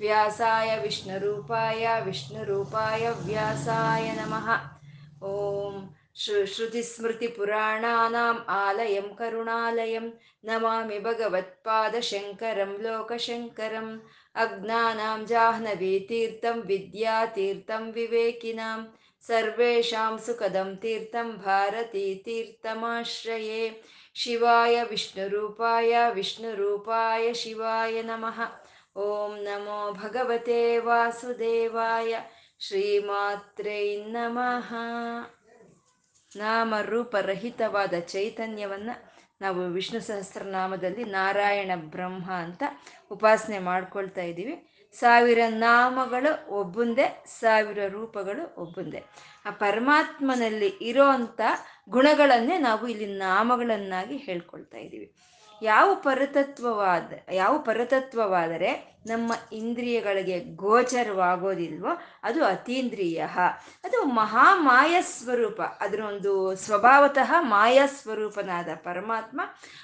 ವ್ಯಾಸಾಯ ವಿಷ್ಣುರೂಪಾಯ ವಿಷ್ಣುರೂಪಾಯ ವ್ಯಾಸಾಯ ನಮಃ. ಓಂ ಶೃ ಶ್ರುತಿಸ್ಮೃತಿಪುರಾಣಾನಾಂ ಆಲಯಂ ಕರುಣಾಲಯಂ ನಮಾಮಿ ಭಗವತ್ಪಾದಶಂಕರಂ ಲೋಕಶಂಕರಂ ಅಜ್ಞಾನಾಂ ಜಾಹ್ನವೀತೀರ್ಥಂ ವಿದ್ಯಾತೀರ್ಥಂ ವಿವೇಕಿನಾಂ ಸರ್ವೇಷಾಂ ಸುಖದಂ ತೀರ್ಥಂ ಭಾರತೀತೀರ್ಥಮಾಶ್ರಯೇ ಶಿವಾಯ ವಿಷ್ಣುರೂಪಾಯ ವಿಷ್ಣುರೂಪಾಯ ಶಿವಾಯ ನಮಃ. ಓಂ ನಮೋ ಭಗವತೆ ವಾಸುದೇವಾಯ ಶ್ರೀಮಾತ್ರೇ ನಮಃ ನಾಮರೂಪರಹಿತವಾದ ಚೈತನ್ಯವನ್ನು ನಾವು ವಿಷ್ಣು ಸಹಸ್ರನಾಮದಲ್ಲಿ ನಾರಾಯಣ ಬ್ರಹ್ಮ ಅಂತ ಉಪಾಸನೆ ಮಾಡ್ಕೊಳ್ತಾ ಇದ್ದೀವಿ. ಸಾವಿರ ನಾಮಗಳು ಒಬ್ಬುಂದೇ, ಸಾವಿರ ರೂಪಗಳು ಒಬ್ಬುಂದೇ. ಆ ಪರಮಾತ್ಮನಲ್ಲಿ ಇರೋ ಅಂಥ ಗುಣಗಳನ್ನೇ ನಾವು ಇಲ್ಲಿ ನಾಮಗಳನ್ನಾಗಿ ಹೇಳ್ಕೊಳ್ತಾ ಇದ್ದೀವಿ. ಯಾವ ಪರತತ್ವವಾದ, ಯಾವ ಪರತತ್ವವಾದರೆ ನಮ್ಮ ಇಂದ್ರಿಯಗಳಿಗೆ ಗೋಚರವಾಗೋದಿಲ್ವೋ ಅದು ಅತೀಂದ್ರಿಯ. ಅದು ಮಹಾಮಾಯ ಸ್ವರೂಪ, ಅದರ ಒಂದು ಸ್ವಭಾವತಃ ಮಾಯ ಸ್ವರೂಪನಾದ ಪರಮಾತ್ಮ,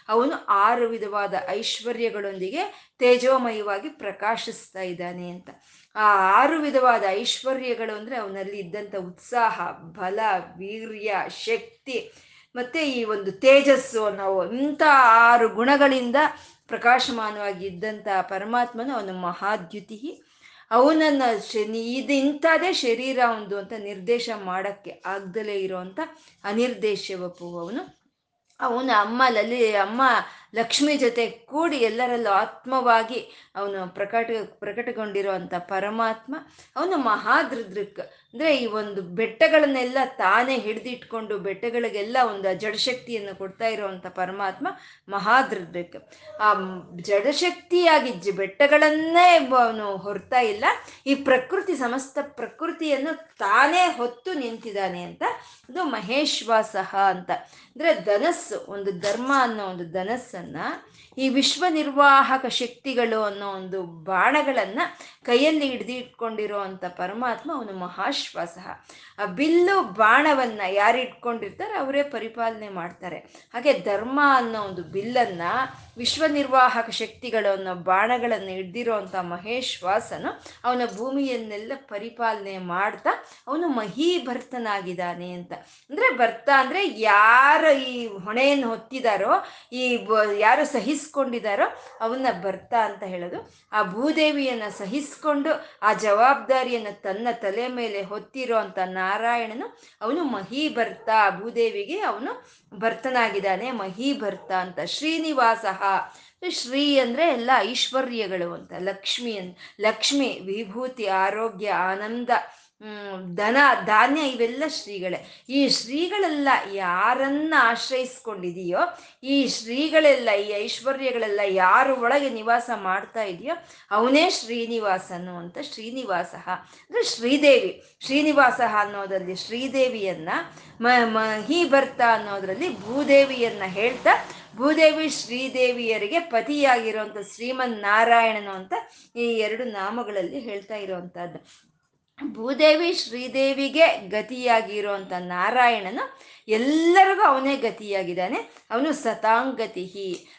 ಅವನು ಆರು ವಿಧವಾದ ಐಶ್ವರ್ಯಗಳೊಂದಿಗೆ ತೇಜೋಮಯವಾಗಿ ಪ್ರಕಾಶಿಸ್ತಾ ಇದ್ದಾನೆ ಅಂತ. ಆ ಆರು ವಿಧವಾದ ಐಶ್ವರ್ಯಗಳು ಅಂದರೆ ಅವನಲ್ಲಿ ಇದ್ದಂಥ ಉತ್ಸಾಹ, ಬಲ, ವೀರ್ಯ, ಶಕ್ತಿ ಮತ್ತೆ ಈ ಒಂದು ತೇಜಸ್ಸು ನಾವು ಇಂಥ ಆರು ಗುಣಗಳಿಂದ ಪ್ರಕಾಶಮಾನವಾಗಿ ಇದ್ದಂಥ ಪರಮಾತ್ಮನು ಅವನು ಮಹಾದ್ಯುತಿ ಅವನನ್ನು ಶನಿ, ಇದು ಇಂಥದೇ ಶರೀರ ಒಂದು ಅಂತ ನಿರ್ದೇಶ ಮಾಡೋಕ್ಕೆ ಆಗ್ದಲೇ ಇರೋವಂಥ ಅನಿರ್ದೇಶ ವಪು ಅವನು ಅವನ ಅಮ್ಮ ಲಲಿ, ಅಮ್ಮ ಲಕ್ಷ್ಮಿ ಜೊತೆ ಕೂಡಿ ಎಲ್ಲರಲ್ಲೂ ಆತ್ಮವಾಗಿ ಅವನು ಪ್ರಕಟ, ಪ್ರಕಟಗೊಂಡಿರುವಂಥ ಪರಮಾತ್ಮ, ಅವನು ಮಹಾದೃದೃಕ್ ಅಂದರೆ ಈ ಒಂದು ಬೆಟ್ಟಗಳನ್ನೆಲ್ಲ ತಾನೇ ಹಿಡಿದಿಟ್ಕೊಂಡು ಬೆಟ್ಟಗಳಿಗೆಲ್ಲ ಒಂದು ಜಡಶಕ್ತಿಯನ್ನು ಕೊಡ್ತಾ ಇರುವಂಥ ಪರಮಾತ್ಮ ಮಹಾದೃದೃಕ್ ಆ ಜಡಶಕ್ತಿಯಾಗಿ ಜ ಬೆಟ್ಟಗಳನ್ನೇ ಅವನು ಹೊರ್ತಾ ಇಲ್ಲ, ಈ ಪ್ರಕೃತಿ, ಸಮಸ್ತ ಪ್ರಕೃತಿಯನ್ನು ತಾನೇ ಹೊತ್ತು ನಿಂತಿದ್ದಾನೆ ಅಂತ ಅದು ಮಹೇಶ್ವಾಸಹ ಅಂತ. ಅಂದರೆ ಧನಸ್ಸು, ಒಂದು ಧರ್ಮ ಅನ್ನೋ ಒಂದು ಧನಸ್ಸನ್ನು ಅನ್ನು ಈ ವಿಶ್ವ ನಿರ್ವಾಹಕ ಶಕ್ತಿಗಳು ಅನ್ನೋ ಒಂದು ಬಾಣಗಳನ್ನು ಕೈಯಲ್ಲಿ ಹಿಡ್ದು ಇಟ್ಕೊಂಡಿರೋ ಅಂಥ ಪರಮಾತ್ಮ ಅವನು ಮಹಾಶ್ವಾಸ. ಆ ಬಿಲ್ಲು ಬಾಣವನ್ನು ಯಾರು ಇಟ್ಕೊಂಡಿರ್ತಾರೆ ಅವರೇ ಪರಿಪಾಲನೆ ಮಾಡ್ತಾರೆ. ಹಾಗೆ ಧರ್ಮ ಅನ್ನೋ ಒಂದು ಬಿಲ್ಲನ್ನು ವಿಶ್ವ ನಿರ್ವಾಹಕ ಶಕ್ತಿಗಳು ಅನ್ನೋ ಬಾಣಗಳನ್ನು ಹಿಡ್ದಿರೋ ಅಂಥ ಮಹೇಶ್ವಾಸನು ಅವನ ಭೂಮಿಯನ್ನೆಲ್ಲ ಪರಿಪಾಲನೆ ಮಾಡ್ತಾ ಅವನು ಮಹೀಭರ್ತನಾಗಿದ್ದಾನೆ ಅಂತ. ಅಂದರೆ ಭರ್ತ ಅಂದರೆ ಯಾರು ಈ ಹೊಣೆಯನ್ನು ಹೊತ್ತಿದಾರೋ, ಈ ಯಾರು ಸಹಿಸ್ಕೊಂಡಿದಾರೋ ಅವನ್ನ ಭರ್ತ ಅಂತ ಹೇಳೋದು. ಆ ಭೂದೇವಿಯನ್ನ ಸಹಿಸ್ಕೊಂಡು ಆ ಜವಾಬ್ದಾರಿಯನ್ನು ತನ್ನ ತಲೆ ಮೇಲೆ ಹೊತ್ತಿರೋ ಅಂತ ನಾರಾಯಣನು ಅವನು ಮಹಿ ಮಹೀಭರ್ತ, ಭೂದೇವಿಗೆ ಅವನು ಭರ್ತನಾಗಿದ್ದಾನೆ. ಮಹೀಭರ್ತ ಅಂತ ಶ್ರೀನಿವಾಸ ಶ್ರೀ ಅಂದರೆ ಎಲ್ಲ ಐಶ್ವರ್ಯಗಳು ಅಂತ ಲಕ್ಷ್ಮಿ ಅಂದ ಲಕ್ಷ್ಮಿ, ವಿಭೂತಿ, ಆರೋಗ್ಯ, ಆನಂದ. ಧನ ಧಾನ್ಯ ಇವೆಲ್ಲ ಶ್ರೀಗಳೇ. ಈ ಶ್ರೀಗಳೆಲ್ಲ ಯಾರನ್ನ ಆಶ್ರಯಿಸ್ಕೊಂಡಿದೆಯೋ, ಈ ಶ್ರೀಗಳೆಲ್ಲ, ಈ ಐಶ್ವರ್ಯಗಳೆಲ್ಲ ಯಾರು ಒಳಗೆ ನಿವಾಸ ಮಾಡ್ತಾ ಇದೆಯೋ, ಅವನೇ ಶ್ರೀನಿವಾಸನು ಅಂತ ಶ್ರೀನಿವಾಸ. ಅಂದರೆ ಶ್ರೀದೇವಿ, ಶ್ರೀನಿವಾಸ ಅನ್ನೋದರಲ್ಲಿ ಶ್ರೀದೇವಿಯನ್ನ, ಮ ಮಹಿ ಬರ್ತಾ ಅನ್ನೋದರಲ್ಲಿ ಭೂದೇವಿಯನ್ನ ಹೇಳ್ತಾ, ಭೂದೇವಿ ಶ್ರೀದೇವಿಯರಿಗೆ ಪತಿಯಾಗಿರುವಂಥ ಶ್ರೀಮನ್ ನಾರಾಯಣನು ಅಂತ ಈ ಎರಡು ನಾಮಗಳಲ್ಲಿ ಹೇಳ್ತಾ ಇರುವಂಥದ್ದು. ಭೂದೇವಿ ಶ್ರೀದೇವಿಗೆ ಗತಿಯಾಗಿರುವಂತ ನಾರಾಯಣನು ಎಲ್ಲರಿಗೂ ಅವನೇ ಗತಿಯಾಗಿದ್ದಾನೆ. ಅವನು ಸತಾಂಗತಿ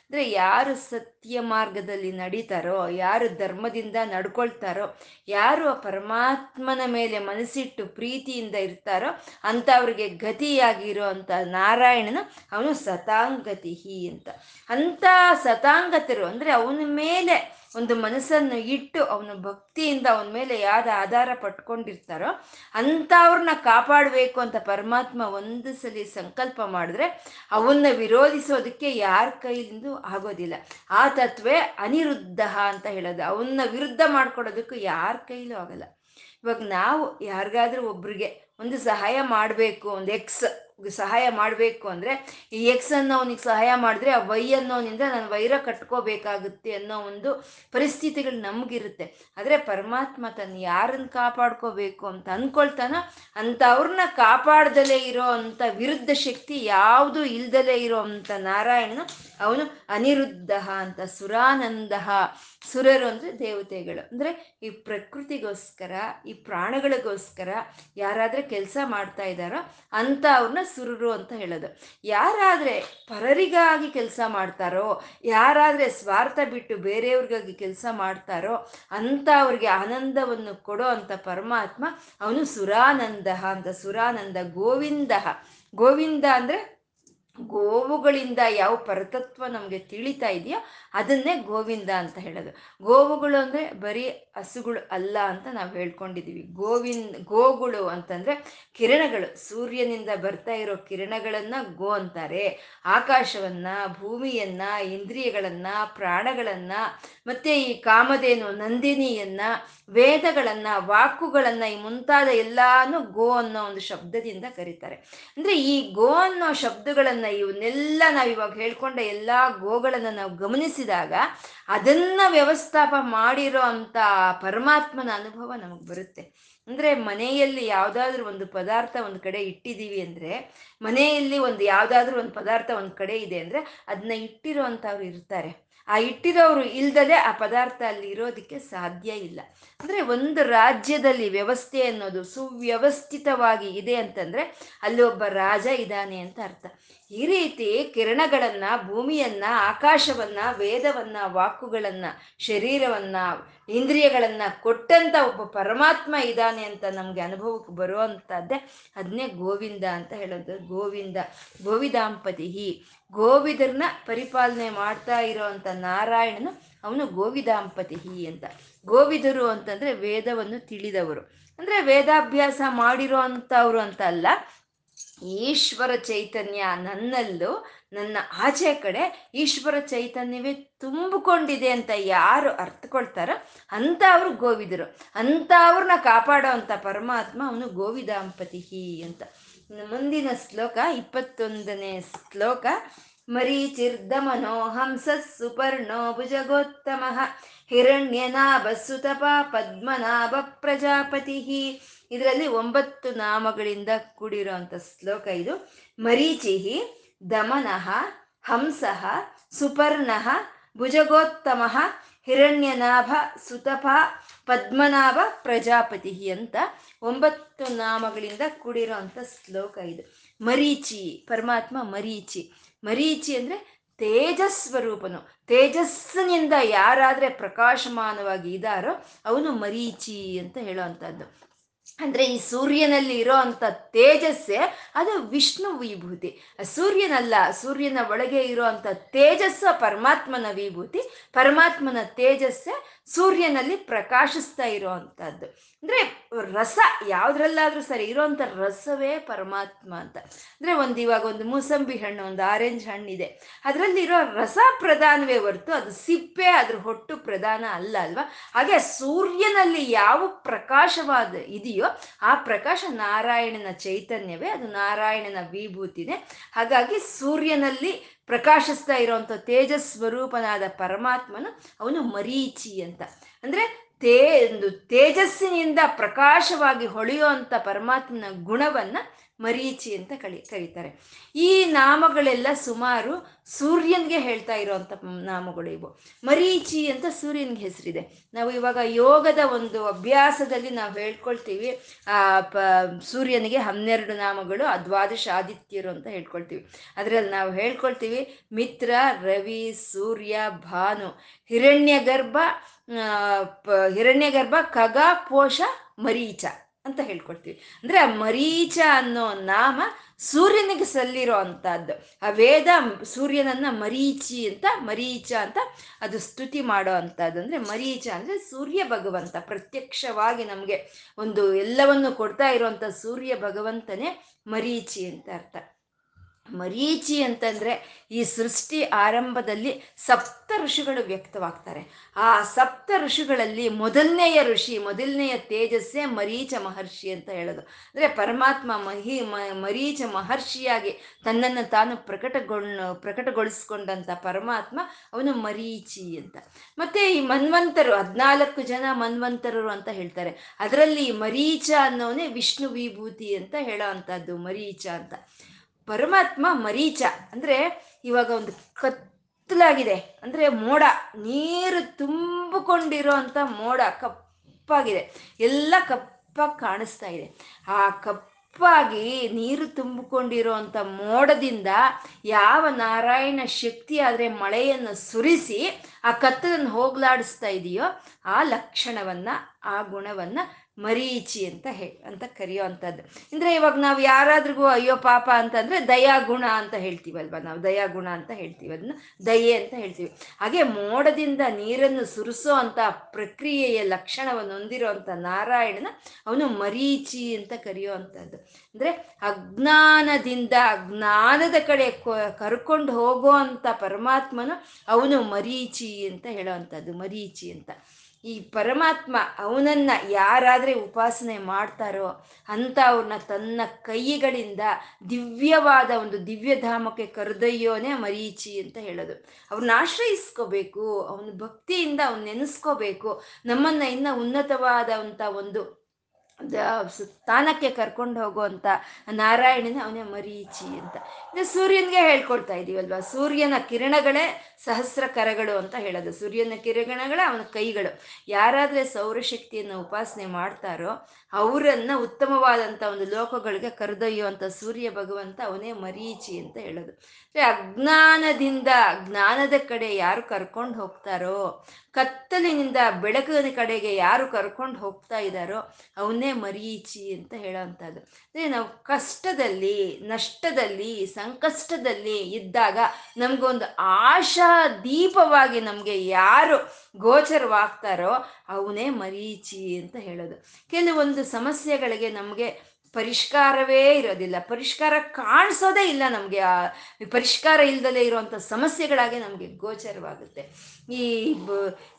ಅಂದರೆ ಯಾರು ಸತ್ಯ ಮಾರ್ಗದಲ್ಲಿ ನಡೀತಾರೋ, ಯಾರು ಧರ್ಮದಿಂದ ನಡ್ಕೊಳ್ತಾರೋ, ಯಾರು ಪರಮಾತ್ಮನ ಮೇಲೆ ಮನಸ್ಸಿಟ್ಟು ಪ್ರೀತಿಯಿಂದ ಇರ್ತಾರೋ ಅಂತ ಗತಿಯಾಗಿರೋ ಗತಿಯಾಗಿರುವಂತ ನಾರಾಯಣನು ಅವನು ಸತಾಂಗತಿ ಅಂತ. ಅಂಥ ಸತಾಂಗತರು ಅಂದರೆ ಅವನ ಮೇಲೆ ಒಂದು ಮನಸ್ಸನ್ನು ಇಟ್ಟು ಅವನು ಭಕ್ತಿಯಿಂದ ಅವನ ಮೇಲೆ ಯಾವ್ದು ಆಧಾರ ಪಟ್ಕೊಂಡಿರ್ತಾರೋ ಅಂಥವ್ರನ್ನ ಕಾಪಾಡಬೇಕು ಅಂತ ಪರಮಾತ್ಮ ಒಂದು ಸಲ ಸಂಕಲ್ಪ ಮಾಡಿದ್ರೆ ಅವನ್ನ ವಿರೋಧಿಸೋದಕ್ಕೆ ಯಾರ ಕೈಲಿಂದ ಆಗೋದಿಲ್ಲ. ಆ ತತ್ವೇ ಅನಿರುದ್ಧ ಅಂತ ಹೇಳೋದು. ಅವನ್ನ ವಿರುದ್ಧ ಮಾಡ್ಕೊಡೋದಕ್ಕೂ ಯಾರ ಕೈಲೂ ಆಗಲ್ಲ. ಇವಾಗ ನಾವು ಯಾರಿಗಾದ್ರೂ ಒಬ್ರಿಗೆ ಒಂದು ಸಹಾಯ ಮಾಡಬೇಕು, ಒಂದು ಎಕ್ಸ್ ಸಹಾಯ ಮಾಡಬೇಕು ಅಂದರೆ ಈ ಎಕ್ಸ್ ಅನ್ನೋನಿಗೆ ಸಹಾಯ ಮಾಡಿದ್ರೆ, ಆ ವೈ ಅನ್ನೋನಿಂದ ನಾನು ವೈರ ಕಟ್ಕೋಬೇಕಾಗುತ್ತೆ ಅನ್ನೋ ಒಂದು ಪರಿಸ್ಥಿತಿಗಳು ನಮಗಿರುತ್ತೆ. ಆದರೆ ಪರಮಾತ್ಮ ತನ್ನ ಯಾರನ್ನು ಕಾಪಾಡ್ಕೋಬೇಕು ಅಂತ ಅಂದ್ಕೊಳ್ತಾನೋ ಅಂಥವ್ರನ್ನ ಕಾಪಾಡ್ದಲೇ ಇರೋ ಅಂಥ ವಿರುದ್ಧ ಶಕ್ತಿ ಯಾವುದು ಇಲ್ದಲೇ ಇರೋ ಅಂಥ ನಾರಾಯಣನು ಅವನು ಅನಿರುದ್ಧ ಅಂತ, ಸುರಾನಂದ. ಸುರರು ಅಂದರೆ ದೇವತೆಗಳು. ಅಂದರೆ ಈ ಪ್ರಕೃತಿಗೋಸ್ಕರ, ಈ ಪ್ರಾಣಗಳಿಗೋಸ್ಕರ ಯಾರಾದರೆ ಕೆಲಸ ಮಾಡ್ತಾ ಇದ್ದಾರೋ ಅಂತ ಅವ್ರನ್ನ ಸುರರು ಅಂತ ಹೇಳೋದು. ಯಾರಾದರೆ ಪರರಿಗಾಗಿ ಕೆಲಸ ಮಾಡ್ತಾರೋ, ಯಾರಾದರೆ ಸ್ವಾರ್ಥ ಬಿಟ್ಟು ಬೇರೆಯವ್ರಿಗಾಗಿ ಕೆಲಸ ಮಾಡ್ತಾರೋ ಅಂತ ಅವ್ರಿಗೆ ಆನಂದವನ್ನು ಕೊಡೋ ಅಂತ ಪರಮಾತ್ಮ ಅವನು ಸುರಾನಂದ ಅಂತ, ಸುರಾನಂದ ಗೋವಿಂದ. ಗೋವಿಂದ ಅಂದರೆ ಗೋವುಗಳಿಂದ ಯಾವ ಪರತತ್ವ ನಮಗೆ ತಿಳಿತಾ ಇದೆಯೋ ಅದನ್ನೇ ಗೋವಿಂದ ಅಂತ ಹೇಳೋದು. ಗೋವುಗಳು ಅಂದರೆ ಬರೀ ಹಸುಗಳು ಅಲ್ಲ ಅಂತ ನಾವು ಹೇಳ್ಕೊಂಡಿದ್ದೀವಿ ಗೋವಿನ್ ಗೋಗಳು ಅಂತಂದರೆ ಕಿರಣಗಳು. ಸೂರ್ಯನಿಂದ ಬರ್ತಾ ಇರೋ ಕಿರಣಗಳನ್ನು ಗೋ ಅಂತಾರೆ. ಆಕಾಶವನ್ನು, ಭೂಮಿಯನ್ನು, ಇಂದ್ರಿಯಗಳನ್ನು, ಪ್ರಾಣಗಳನ್ನು, ಮತ್ತು ಈ ಕಾಮಧೇನು, ನಂದಿನಿಯನ್ನು ವೇದಗಳನ್ನು, ವಾಕುಗಳನ್ನ ಈ ಮುಂತಾದ ಎಲ್ಲಾನು ಗೋ ಅನ್ನೋ ಒಂದು ಶಬ್ದದಿಂದ ಕರೀತಾರೆ. ಅಂದ್ರೆ ಈ ಗೋ ಅನ್ನೋ ಶಬ್ದಗಳನ್ನ ಇವನ್ನೆಲ್ಲ ನಾವು ಇವಾಗ ಹೇಳ್ಕೊಂಡ ಎಲ್ಲಾ ಗೋಗಳನ್ನ ನಾವು ಗಮನಿಸಿದಾಗ ಅದನ್ನ ವ್ಯವಸ್ಥಾಪ ಮಾಡಿರೋ ಅಂತ ಪರಮಾತ್ಮನ ಅನುಭವ ನಮಗೆ ಬರುತ್ತೆ. ಅಂದ್ರೆ ಮನೆಯಲ್ಲಿ ಯಾವ್ದಾದ್ರು ಒಂದು ಪದಾರ್ಥ ಒಂದು ಕಡೆ ಇಟ್ಟಿದ್ದೀವಿ ಅಂದ್ರೆ, ಮನೆಯಲ್ಲಿ ಒಂದು ಯಾವ್ದಾದ್ರು ಒಂದು ಪದಾರ್ಥ ಒಂದು ಕಡೆ ಇದೆ ಅಂದ್ರೆ ಅದನ್ನ ಇಟ್ಟಿರೋ ಇರ್ತಾರೆ. ಆ ಇಟ್ಟಿರೋರು ಇಲ್ದದೆ ಆ ಪದಾರ್ಥ ಅಲ್ಲಿ ಇರೋದಕ್ಕೆ ಸಾಧ್ಯ ಇಲ್ಲ. ಅಂದರೆ ಒಂದು ರಾಜ್ಯದಲ್ಲಿ ವ್ಯವಸ್ಥೆ ಅನ್ನೋದು ಸುವ್ಯವಸ್ಥಿತವಾಗಿ ಇದೆ ಅಂತಂದರೆ ಅಲ್ಲಿ ಒಬ್ಬ ರಾಜ ಇದ್ದಾನೆ ಅಂತ ಅರ್ಥ. ಈ ರೀತಿ ಕಿರಣಗಳನ್ನ, ಭೂಮಿಯನ್ನ, ಆಕಾಶವನ್ನ, ವೇದವನ್ನ, ವಾಕುಗಳನ್ನ, ಶರೀರವನ್ನ, ಇಂದ್ರಿಯಗಳನ್ನ ಕೊಟ್ಟಂತ ಒಬ್ಬ ಪರಮಾತ್ಮ ಇದ್ದಾನೆ ಅಂತ ನಮ್ಗೆ ಅನುಭವಕ್ಕೆ ಬರುವಂತದ್ದೇ ಅದನ್ನೇ ಗೋವಿಂದ ಅಂತ ಹೇಳೋದು. ಗೋವಿಂದ ಗೋವಿದಾಂಪತಿ ಗೋವಿದರ್ನ ಪರಿಪಾಲನೆ ಮಾಡ್ತಾ ಇರೋವಂಥ ನಾರಾಯಣನು ಅವನು ಗೋವಿದಾಂಪತಿ ಅಂತ. ಗೋವಿದರು ಅಂತಂದ್ರೆ ವೇದವನ್ನು ತಿಳಿದವರು. ಅಂದ್ರೆ ವೇದಾಭ್ಯಾಸ ಮಾಡಿರೋ ಅಂಥವ್ರು ಅಂತ ಅಲ್ಲ ಈಶ್ವರ ಚೈತನ್ಯ ನನ್ನಲ್ಲೂ, ನನ್ನ ಆಚೆ ಕಡೆ ಈಶ್ವರ ಚೈತನ್ಯವೇ ತುಂಬಿಕೊಂಡಿದೆ ಅಂತ ಯಾರು ಅರ್ಥಕೊಳ್ತಾರೋ ಅಂತ ಅವರು ಗೋವಿದರು. ಅಂತ ಅವ್ರನ್ನ ಕಾಪಾಡೋ ಅಂತ ಪರಮಾತ್ಮ ಅವನು ಗೋವಿದಾಂಪತಿ ಅಂತ. ಮುಂದಿನ ಶ್ಲೋಕ, ಇಪ್ಪತ್ತೊಂದನೇ ಶ್ಲೋಕ. ಮರೀಚಿರ್ದಮನೋ ಹಂಸ ಸುಪರ್ಣೋ ಭುಜಗೋತ್ತಮ. ಹಿರಣ್ಯನಾಭ ಸುತಪ ಪದ್ಮನಾಭ ಪ್ರಜಾಪತಿ ಇದರಲ್ಲಿ ಒಂಬತ್ತು ನಾಮಗಳಿಂದ ಕೂಡಿರುವಂಥ ಶ್ಲೋಕ ಇದು. ಮರೀಚಿಹಿ ದಮನಃ, ಹಂಸಃ, ಸುಪರ್ಣಃ, ಭುಜಗೋತ್ತಮ ಹಿರಣ್ಯನಾಭ ಸುತಪ ಪದ್ಮನಾಭ ಪ್ರಜಾಪತಿ ಅಂತ ಒಂಬತ್ತು ನಾಮಗಳಿಂದ ಕೂಡಿರುವಂಥ ಶ್ಲೋಕ ಇದು. ಮರೀಚಿ, ಪರಮಾತ್ಮ ಮರೀಚಿ. ಮರೀಚಿ ಅಂದರೆ ತೇಜಸ್ವರೂಪನು. ತೇಜಸ್ಸಿನಿಂದ ಯಾರಾದರೆ ಪ್ರಕಾಶಮಾನವಾಗಿ ಇದ್ದಾರೋ ಅವನು ಮರೀಚಿ ಅಂತ ಹೇಳೋವಂಥದ್ದು ಅಂದ್ರೆ ಈ ಸೂರ್ಯನಲ್ಲಿ ಇರೋ ಅಂತ ತೇಜಸ್ಸೆ ಅದು ವಿಷ್ಣು ವಿಭೂತಿ. ಸೂರ್ಯನಲ್ಲ, ಸೂರ್ಯನ ಒಳಗೆ ಇರೋ ಅಂತ ತೇಜಸ್ಸ ಪರಮಾತ್ಮನ ವಿಭೂತಿ. ಪರಮಾತ್ಮನ ತೇಜಸ್ಸೆ ಸೂರ್ಯನಲ್ಲಿ ಪ್ರಕಾಶಿಸ್ತಾ ಇರೋ ಅಂಥದ್ದು ಅಂದ್ರೆ ರಸ ಯಾವುದ್ರಲ್ಲಾದರೂ ಸರಿ ಇರೋವಂಥ ರಸವೇ ಪರಮಾತ್ಮ ಅಂತ. ಅಂದ್ರೆ ಒಂದು ಇವಾಗ ಒಂದು ಮೂಸಂಬಿ ಹಣ್ಣು, ಒಂದು ಆರೆಂಜ್ ಹಣ್ಣಿದೆ. ಅದರಲ್ಲಿರೋ ರಸ ಪ್ರಧಾನವೇ ಹೊರತು ಅದು ಸಿಪ್ಪೆ, ಅದ್ರ ಹೊಟ್ಟು ಪ್ರಧಾನ ಅಲ್ಲ ಅಲ್ವಾ? ಹಾಗೆ ಸೂರ್ಯನಲ್ಲಿ ಯಾವ ಪ್ರಕಾಶವಾದ ಇದೆಯೋ ಆ ಪ್ರಕಾಶ ನಾರಾಯಣನ ಚೈತನ್ಯವೇ, ಅದು ನಾರಾಯಣನ ವಿಭೂತಿನೇ. ಹಾಗಾಗಿ ಸೂರ್ಯನಲ್ಲಿ ಪ್ರಕಾಶಿಸ್ತಾ ಇರುವಂಥ ತೇಜಸ್ವರೂಪನಾದ ಪರಮಾತ್ಮನು ಅವನು ಮರೀಚಿ ಅಂತ. ಅಂದರೆ ತೇ, ಒಂದು ತೇಜಸ್ಸಿನಿಂದ ಪ್ರಕಾಶವಾಗಿ ಹೊಳೆಯುವಂಥ ಪರಮಾತ್ಮನ ಗುಣವನ್ನ ಮರೀಚಿ ಅಂತ ಕಳಿ, ಕರೀತಾರೆ. ಈ ನಾಮಗಳೆಲ್ಲ ಸುಮಾರು ಸೂರ್ಯನ್ಗೆ ಹೇಳ್ತಾ ಇರೋವಂಥ ನಾಮಗಳು ಇವು. ಮರೀಚಿ ಅಂತ ಸೂರ್ಯನ್ಗೆ ಹೆಸರಿದೆ. ನಾವು ಇವಾಗ ಯೋಗದ ಒಂದು ಅಭ್ಯಾಸದಲ್ಲಿ ನಾವು ಹೇಳ್ಕೊಳ್ತೀವಿ, ಆ, ಪ, ಸೂರ್ಯನಿಗೆ ಹನ್ನೆರಡು ನಾಮಗಳು, ಅದ್ವಾದಶ, ಆದಿತ್ಯರು ಅಂತ ಹೇಳ್ಕೊಳ್ತೀವಿ. ಅದರಲ್ಲಿ ನಾವು ಹೇಳ್ಕೊಳ್ತೀವಿ, ಮಿತ್ರ, ರವಿ, ಸೂರ್ಯ, ಭಾನು ಹಿರಣ್ಯ ಗರ್ಭ ಹಿರಣ್ಯ ಗರ್ಭ ಖಗ, ಪೋಷ, ಮರೀಚ. ಅಂತ ಹೇಳ್ಕೊಡ್ತೀವಿ. ಅಂದ್ರೆ ಆ ಮರೀಚ ಅನ್ನೋ ನಾಮ ಸೂರ್ಯನಿಗೆ ಸಲ್ಲಿರೋ ಅಂತದ್ದು ಆ ವೇದ ಸೂರ್ಯನನ್ನ ಮರೀಚಿ ಅಂತ, ಮರೀಚ ಅಂತ ಅದು ಸ್ತುತಿ ಮಾಡೋ ಅಂತದ್ದು ಅಂದ್ರೆ ಮರೀಚ ಅಂದ್ರೆ ಸೂರ್ಯ ಭಗವಂತ. ಪ್ರತ್ಯಕ್ಷವಾಗಿ ನಮಗೆ ಒಂದು ಎಲ್ಲವನ್ನು ಕೊಡ್ತಾ ಇರುವಂತ ಸೂರ್ಯ ಭಗವಂತನೇ ಮರೀಚಿ ಅಂತ ಅರ್ಥ. ಮರೀಚಿ ಅಂತಂದ್ರೆ ಈ ಸೃಷ್ಟಿ ಆರಂಭದಲ್ಲಿ ಸಪ್ತ ಋಷಿಗಳು ವ್ಯಕ್ತವಾಗ್ತಾರೆ. ಆ ಸಪ್ತ ಋಷಿಗಳಲ್ಲಿ ಮೊದಲನೆಯ ಋಷಿ, ಮೊದಲನೆಯ ತೇಜಸ್ಸೇ ಮರೀಚ ಮಹರ್ಷಿ ಅಂತ ಹೇಳೋದು. ಅಂದ್ರೆ ಪರಮಾತ್ಮ ಮಹಿ ಮರೀಚ ಮಹರ್ಷಿಯಾಗಿ ತನ್ನನ್ನು ತಾನು ಪ್ರಕಟಗೊಳ್, ಪ್ರಕಟಗೊಳಿಸ್ಕೊಂಡಂತ ಪರಮಾತ್ಮ ಅವನು ಮರೀಚಿ ಅಂತ. ಮತ್ತೆ ಈ ಮನ್ವಂತರು, ಹದಿನಾಲ್ಕು ಜನ ಮನ್ವಂತರರು ಅಂತ ಹೇಳ್ತಾರೆ. ಅದರಲ್ಲಿ ಮರೀಚ ಅನ್ನೋನೇ ವಿಷ್ಣು ವಿಭೂತಿ ಅಂತ ಹೇಳೋ ಅಂಥದ್ದು, ಮರೀಚ ಅಂತ. ಪರಮಾತ್ಮ ಮರೀಚ. ಅಂದ್ರೆ ಇವಾಗ ಒಂದು ಕತ್ತಲಾಗಿದೆ. ಅಂದ್ರೆ ಮೋಡ, ನೀರು ತುಂಬಿಕೊಂಡಿರೋ ಅಂತ ಮೋಡ ಕಪ್ಪಾಗಿದೆ. ಎಲ್ಲ ಕಪ್ಪಾಗಿ ಕಾಣಿಸ್ತಾ ಇದೆ. ಆ ಕಪ್ಪಾಗಿ ನೀರು ತುಂಬಿಕೊಂಡಿರೋ ಅಂತ ಮೋಡದಿಂದ ಯಾವ ನಾರಾಯಣ ಶಕ್ತಿ ಆದರೆ ಮಳೆಯನ್ನು ಸುರಿಸಿ ಆ ಕತ್ತಲನ್ನು ಹೋಗ್ಲಾಡಿಸ್ತಾ ಇದೆಯೋ ಆ ಲಕ್ಷಣವನ್ನ, ಆ ಗುಣವನ್ನ ಮರೀಚಿ ಅಂತ ಹೇ, ಅಂತ ಕರೆಯೋ ಅಂಥದ್ದು ಅಂದರೆ ಇವಾಗ ನಾವು ಯಾರಾದ್ರಿಗೂ ಅಯ್ಯೋ ಪಾಪ ಅಂತಂದರೆ ದಯಾಗುಣ ಅಂತ ಹೇಳ್ತೀವಲ್ವ? ನಾವು ದಯಾಗುಣ ಅಂತ ಹೇಳ್ತೀವಿ. ಅದನ್ನ ದಯೆ ಅಂತ ಹೇಳ್ತೀವಿ. ಹಾಗೆ ಮೋಡದಿಂದ ನೀರನ್ನು ಸುರಿಸೋ ಅಂತ ಪ್ರಕ್ರಿಯೆಯ ಲಕ್ಷಣವನ್ನು ಹೊಂದಿರೋ ಅಂಥ ನಾರಾಯಣನ ಅವನು ಮರೀಚಿ ಅಂತ ಕರೆಯೋ ಅಂಥದ್ದು ಅಂದರೆ ಅಜ್ಞಾನದಿಂದ ಜ್ಞಾನದ ಕಡೆ ಕರ್ಕೊಂಡು ಹೋಗೋ ಅಂಥ ಪರಮಾತ್ಮನು ಅವನು ಮರೀಚಿ ಅಂತ ಹೇಳೋ ಅಂಥದ್ದು ಮರೀಚಿ ಅಂತ. ಈ ಪರಮಾತ್ಮ ಅವನನ್ನ ಯಾರಾದರೆ ಉಪಾಸನೆ ಮಾಡ್ತಾರೋ ಅಂತ ಅವ್ರನ್ನ ತನ್ನ ಕೈಗಳಿಂದ ದಿವ್ಯವಾದ ಒಂದು ದಿವ್ಯಧಾಮಕ್ಕೆ ಕರೆದೊಯ್ಯೋನೆ ಮರೀಚಿ ಅಂತ ಹೇಳೋದು. ಅವ್ರನ್ನ ಆಶ್ರಯಿಸ್ಕೋಬೇಕು, ಅವನ ಭಕ್ತಿಯಿಂದ ಅವ್ನ ನೆನೆಸ್ಕೋಬೇಕು, ನಮ್ಮನ್ನ ಇನ್ನ ಉನ್ನತವಾದಂಥ ಒಂದು ಸ್ಥಾನಕ್ಕೆ ಕರ್ಕೊಂಡು ಹೋಗುವಂಥ ನಾರಾಯಣನ ಅವನೇ ಮರೀಚಿ ಅಂತ. ಇದು ಸೂರ್ಯನಿಗೆ ಹೇಳ್ಕೊಡ್ತಾ ಇದೀವಲ್ವಾ? ಸೂರ್ಯನ ಕಿರಣಗಳೇ ಸಹಸ್ರ ಕರಗಳು ಅಂತ ಹೇಳೋದು. ಸೂರ್ಯನ ಕಿರಣಗಳೇ ಅವನ ಕೈಗಳು. ಯಾರಾದರೆ ಸೌರಶಕ್ತಿಯನ್ನು ಉಪಾಸನೆ ಮಾಡ್ತಾರೋ ಅವರನ್ನ ಉತ್ತಮವಾದಂಥ ಒಂದು ಲೋಕಗಳಿಗೆ ಕರೆದೊಯ್ಯುವಂಥ ಸೂರ್ಯ ಭಗವಂತ ಅವನೇ ಮರೀಚಿ ಅಂತ ಹೇಳೋದು. ಅಜ್ಞಾನದಿಂದ, ಜ್ಞಾನದ ಕಡೆ ಯಾರು ಕರ್ಕೊಂಡು ಹೋಗ್ತಾರೋ, ಕತ್ತಲಿನಿಂದ ಬೆಳಕಿನ ಕಡೆಗೆ ಯಾರು ಕರ್ಕೊಂಡು ಹೋಗ್ತಾ ಇದ್ದಾರೋ ಅವನೇ ಮರೀಚಿ ಅಂತ ಹೇಳೋವಂಥದ್ದು ಅಂದರೆ ನಾವು ಕಷ್ಟದಲ್ಲಿ, ನಷ್ಟದಲ್ಲಿ, ಸಂಕಷ್ಟದಲ್ಲಿ ಇದ್ದಾಗ ನಮಗೊಂದು ಆಶಾ ದೀಪವಾಗಿ ನಮಗೆ ಯಾರು ಗೋಚರವಾಗ್ತಾರೋ ಅವನೇ ಮರೀಚಿ ಅಂತ ಹೇಳೋದು. ಕೆಲವೊಂದು ಸಮಸ್ಯೆಗಳಿಗೆ ನಮಗೆ ಪರಿಷ್ಕಾರವೇ ಇರೋದಿಲ್ಲ. ಪರಿಷ್ಕಾರ ಕಾಣಿಸೋದೇ ಇಲ್ಲ ನಮಗೆ. ಆ ಪರಿಷ್ಕಾರ ಇಲ್ದಲೇ ಇರುವಂಥ ಸಮಸ್ಯೆಗಳಾಗೆ ನಮಗೆ ಗೋಚರವಾಗುತ್ತೆ. ಈ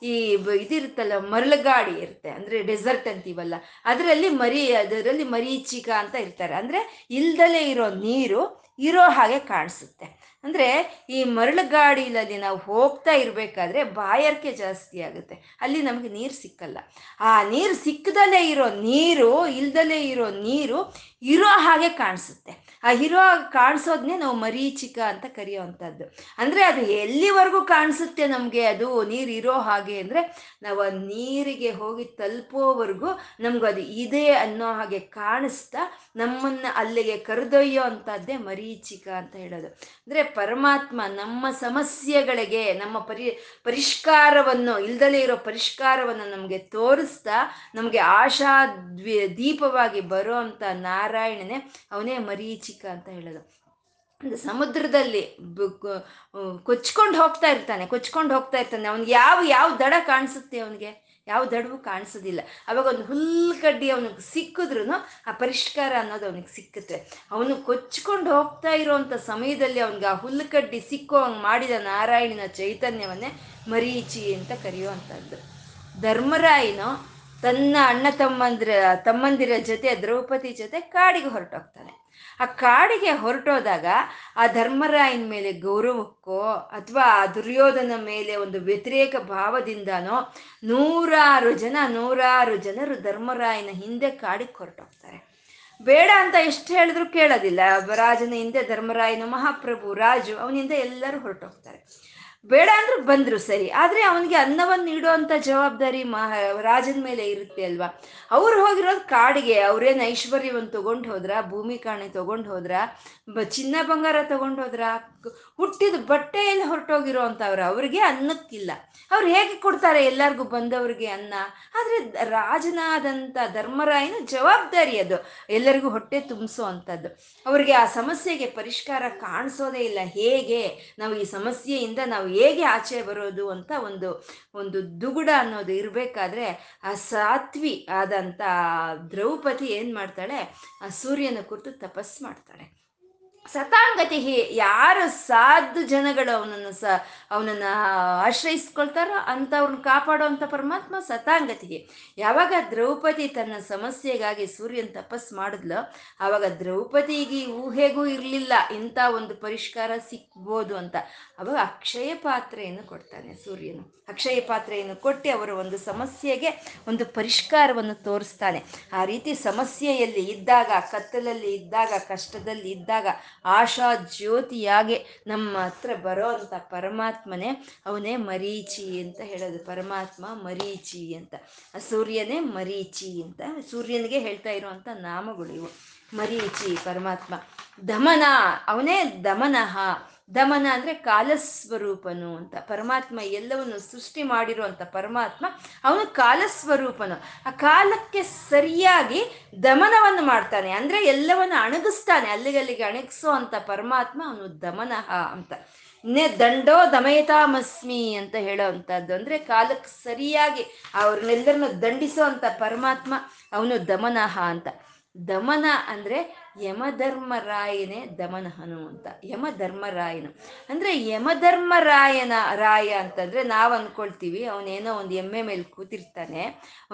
ಈ ಇದಿರುತ್ತಲ್ಲ, ಮರಳುಗಾಡಿ ಇರುತ್ತೆ. ಅಂದರೆ ಡೆಸರ್ಟ್ ಅಂತೀವಲ್ಲ. ಅದರಲ್ಲಿ ಮರಿ, ಅದರಲ್ಲಿ ಮರೀಚಿಕ ಅಂತ ಇರ್ತಾರೆ. ಅಂದರೆ ಇಲ್ದಲೇ ಇರೋ ನೀರು ಇರೋ ಹಾಗೆ ಕಾಣಿಸುತ್ತೆ. ಅಂದರೆ ಈ ಮರಳುಗಾಡಿಲಲ್ಲಿ ನಾವು ಹೋಗ್ತಾ ಇರಬೇಕಾದ್ರೆ ಬಾಯಾರಿಕೆ ಜಾಸ್ತಿ ಆಗುತ್ತೆ. ಅಲ್ಲಿ ನಮಗೆ ನೀರು ಸಿಕ್ಕಲ್ಲ. ಆ ನೀರು ಸಿಕ್ಕದಲ್ಲೇ ಇರೋ ನೀರು, ಇಲ್ದಲೇ ಇರೋ ನೀರು ಇರೋ ಹಾಗೆ ಕಾಣಿಸುತ್ತೆ. ಆ ಇರೋ ಕಾಣಿಸೋದನ್ನೇ ನಾವು ಮರೀಚಿಕ ಅಂತ ಕರೆಯುವಂಥದ್ದು. ಅಂದರೆ ಅದು ಎಲ್ಲಿವರೆಗೂ ಕಾಣಿಸುತ್ತೆ ನಮಗೆ? ಅದು ನೀರು ಇರೋ ಹಾಗೆ ಅಂದರೆ ನಾವು ನೀರಿಗೆ ಹೋಗಿ ತಲುಪೋವರೆಗೂ ನಮ್ಗೆ ಅದು ಇದೆ ಅನ್ನೋ ಹಾಗೆ ಕಾಣಿಸ್ತಾ ನಮ್ಮನ್ನು ಅಲ್ಲಿಗೆ ಕರೆದೊಯ್ಯೋ ಅಂಥದ್ದೇ ಮರೀಚಿಕ ಅಂತ ಹೇಳೋದು. ಅಂದರೆ ಪರಮಾತ್ಮ ನಮ್ಮ ಸಮಸ್ಯೆಗಳಿಗೆ, ನಮ್ಮ ಪರಿ, ಪರಿಷ್ಕಾರವನ್ನು, ಇಲ್ದಲೇ ಇರೋ ಪರಿಷ್ಕಾರವನ್ನು ನಮಗೆ ತೋರಿಸ್ತಾ ನಮಗೆ ಆಶಾ ದೀಪವಾಗಿ ಬರೋ ಅಂಥ ನಾರಾಯಣನೇ ಅವನೇ ಮರೀಚಿಕ ಅಂತ ಹೇಳೋದು. ಸಮುದ್ರದಲ್ಲಿ ಕೊಚ್ಕೊಂಡು ಹೋಗ್ತಾ ಇರ್ತಾನೆ, ಕೊಚ್ಕೊಂಡು ಹೋಗ್ತಾ ಇರ್ತಾನೆ. ಅವ್ನಿಗೆ ಯಾವ ಯಾವ ದಡ ಕಾಣಿಸುತ್ತೆ ಅವನಿಗೆ? ಯಾವ ದಡವು ಕಾಣಿಸೋದಿಲ್ಲ. ಅವಾಗ ಒಂದು ಹುಲ್ಕಡ್ಡಿ ಅವನಿಗೆ ಸಿಕ್ಕಿದ್ರು ಆ ಪರಿಷ್ಕಾರ ಅನ್ನೋದು ಅವನಿಗೆ ಸಿಕ್ಕುತ್ತೆ. ಅವನು ಕೊಚ್ಕೊಂಡು ಹೋಗ್ತಾ ಇರೋವಂಥ ಸಮಯದಲ್ಲಿ ಅವನಿಗೆ ಆ ಹುಲ್ಲುಕಡ್ಡಿ ಸಿಕ್ಕೋ ಹಂಗೆ ಮಾಡಿದ ನಾರಾಯಣನ ಚೈತನ್ಯವನ್ನೇ ಮರೀಚಿ ಅಂತ ಕರೆಯುವಂಥದ್ದು. ಧರ್ಮರಾಯನು ತನ್ನ ಅಣ್ಣ ತಮ್ಮಂದ್ರ, ತಮ್ಮಂದಿರ ಜೊತೆ, ದ್ರೌಪದಿ ಜೊತೆ ಕಾಡಿಗೆ ಹೊರಟೋಗ್ತಾನೆ. ಆ ಕಾಡಿಗೆ ಹೊರಟೋದಾಗ ಆ ಧರ್ಮರಾಯನ ಮೇಲೆ ಗೌರವಕ್ಕೋ ಅಥವಾ ಆ ದುರ್ಯೋಧನ ಮೇಲೆ ಒಂದು ವ್ಯತಿರೇಕ ಭಾವದಿಂದನೋ ನೂರಾರು ಜನ, ನೂರಾರು ಜನರು ಧರ್ಮರಾಯನ ಹಿಂದೆ ಕಾಡಿಗೆ ಹೊರಟೋಗ್ತಾರೆ. ಬೇಡ ಅಂತ ಎಷ್ಟು ಹೇಳಿದ್ರು ಕೇಳೋದಿಲ್ಲ. ರಾಜನ ಹಿಂದೆ ಧರ್ಮರಾಯನು ಮಹಾಪ್ರಭು, ರಾಜು ಅವನಿಂದ ಎಲ್ಲರೂ ಹೊರಟೋಗ್ತಾರೆ. ಬೇಡ ಅಂದ್ರೆ ಬಂದ್ರು ಸರಿ. ಆದ್ರೆ ಅವನಿಗೆ ಅನ್ನವನ್ನು ನೀಡುವಂತ ಜವಾಬ್ದಾರಿ ರಾಜನ ಮೇಲೆ ಇರುತ್ತೆ ಅಲ್ವಾ? ಅವ್ರು ಹೋಗಿರೋದು ಕಾಡಿಗೆ, ಅವ್ರೇನ್ ಐಶ್ವರ್ಯವನ್ನು ತಗೊಂಡು ಹೋದ್ರ, ಭೂಮಿ ಕಾಣಿ ತಗೊಂಡು ಹೋದ್ರ ಚಿನ್ನ ಬಂಗಾರ ತಗೊಂಡು ಹೋದ್ರ? ಹುಟ್ಟಿದ ಬಟ್ಟೆಯಲ್ಲಿ ಹೊರಟೋಗಿರೋ ಅಂತವ್ರು ಅವ್ರಿಗೆ ಅನ್ನಕ್ಕಿಲ್ಲ. ಅವ್ರು ಹೇಗೆ ಕೊಡ್ತಾರೆ ಎಲ್ಲರಿಗೂ ಬಂದವ್ರಿಗೆ ಅನ್ನ? ಆದ್ರೆ ರಾಜನಾದಂತ ಧರ್ಮರಾಯನ ಜವಾಬ್ದಾರಿ ಅದು. ಎಲ್ಲರಿಗೂ ಹೊಟ್ಟೆ ತುಂಬಿಸೋ ಅಂಥದ್ದು. ಅವ್ರಿಗೆ ಆ ಸಮಸ್ಯೆಗೆ ಪರಿಷ್ಕಾರ ಕಾಣಿಸೋದೇ ಇಲ್ಲ. ಹೇಗೆ? ನಾವು ಈ ಸಮಸ್ಯೆಯಿಂದ ನಾವು ಹೇಗೆ ಆಚೆ ಬರೋದು ಅಂತ ಒಂದು ಒಂದು ದುಗುಡ ಅನ್ನೋದು ಇರಬೇಕಾದ್ರೆ ಆ ಸಾತ್ವಿ ಆದಂಥ ದ್ರೌಪದಿ ಏನು ಮಾಡ್ತಾಳೆ? ಆ ಸೂರ್ಯನ ಕುರಿತು ತಪಸ್ ಮಾಡ್ತಾಳೆ. ಸತಾಂಗತಿ ಯಾರು ಸಾಧು ಜನಗಳು ಅವನನ್ನು ಸ, ಅವನನ್ನು ಆಶ್ರಯಿಸ್ಕೊಳ್ತಾರೋ ಅಂಥವ್ರನ್ನ ಕಾಪಾಡುವಂಥ ಪರಮಾತ್ಮ ಸತಾಂಗತಿಗೆ ಯಾವಾಗ ದ್ರೌಪದಿ ತನ್ನ ಸಮಸ್ಯೆಗಾಗಿ ಸೂರ್ಯನ ತಪಸ್ ಮಾಡಿದ್ಲು ಆವಾಗ ದ್ರೌಪದಿಗೆ ಊಹೆಗೂ ಇರಲಿಲ್ಲ, ಇಂಥ ಒಂದು ಪರಿಷ್ಕಾರ ಸಿಕ್ಬೋದು ಅಂತ. ಅವಾಗ ಅಕ್ಷಯ ಪಾತ್ರೆಯನ್ನು ಕೊಡ್ತಾನೆ ಸೂರ್ಯನು. ಅಕ್ಷಯ ಪಾತ್ರೆಯನ್ನು ಕೊಟ್ಟು ಅವರ ಒಂದು ಸಮಸ್ಯೆಗೆ ಒಂದು ಪರಿಷ್ಕಾರವನ್ನು ತೋರಿಸ್ತಾನೆ. ಆ ರೀತಿ ಸಮಸ್ಯೆಯಲ್ಲಿ ಇದ್ದಾಗ, ಕತ್ತಲಲ್ಲಿ ಇದ್ದಾಗ, ಕಷ್ಟದಲ್ಲಿ ಇದ್ದಾಗ ಆಶಾ ಜ್ಯೋತಿಯಾಗೆ ನಮ್ಮ ಹತ್ರ ಬರೋ ಅಂಥ ಪರಮಾತ್ಮನೇ ಅವನೇ ಮರೀಚಿ ಅಂತ ಹೇಳೋದು. ಪರಮಾತ್ಮ ಮರೀಚಿ ಅಂತ. ಆ ಸೂರ್ಯನೇ ಮರೀಚಿ ಅಂತ. ಸೂರ್ಯನಿಗೆ ಹೇಳ್ತಾ ಇರುವಂಥ ನಾಮಗಳು ಇವು. ಮರೀಚಿ ಪರಮಾತ್ಮ. ದಮನ. ಅವನೇ ದಮನಃ. ದಮನ ಅಂದರೆ ಕಾಲಸ್ವರೂಪನು ಅಂತ. ಪರಮಾತ್ಮ ಎಲ್ಲವನ್ನು ಸೃಷ್ಟಿ ಮಾಡಿರುವಂಥ ಪರಮಾತ್ಮ, ಅವನು ಕಾಲಸ್ವರೂಪನು. ಆ ಕಾಲಕ್ಕೆ ಸರಿಯಾಗಿ ದಮನವನ್ನು ಮಾಡ್ತಾನೆ. ಅಂದರೆ ಎಲ್ಲವನ್ನು ಅಣಗಿಸ್ತಾನೆ. ಅಲ್ಲಿಗಲ್ಲಿಗೆ ಅಣಗಿಸೋ ಅಂತ ಪರಮಾತ್ಮ ಅವನು ದಮನಃ ಅಂತ. ನೆ ದಂಡೋ ದಮಯತಾಮಸ್ಮಿ ಅಂತ ಹೇಳೋ ಅಂತದ್ದು ಅಂದರೆ ಕಾಲಕ್ಕೆ ಸರಿಯಾಗಿ ಅವ್ರನ್ನೆಲ್ಲರನ್ನು ದಂಡಿಸೋ ಅಂತ ಪರಮಾತ್ಮ ಅವನು ದಮನಃ ಅಂತ. ದಮನ ಅಂದರೆ ಯಮಧರ್ಮರಾಯನೇ ದಮನಹನು ಅಂತ ಯಮಧರ್ಮರಾಯನು. ಅಂದರೆ ಯಮಧರ್ಮರಾಯನ ರಾಯ ಅಂತಂದರೆ ನಾವು ಅಂದ್ಕೊಳ್ತೀವಿ ಅವನೇನೋ ಒಂದು ಎಮ್ಮೆ ಮೇಲೆ ಕೂತಿರ್ತಾನೆ,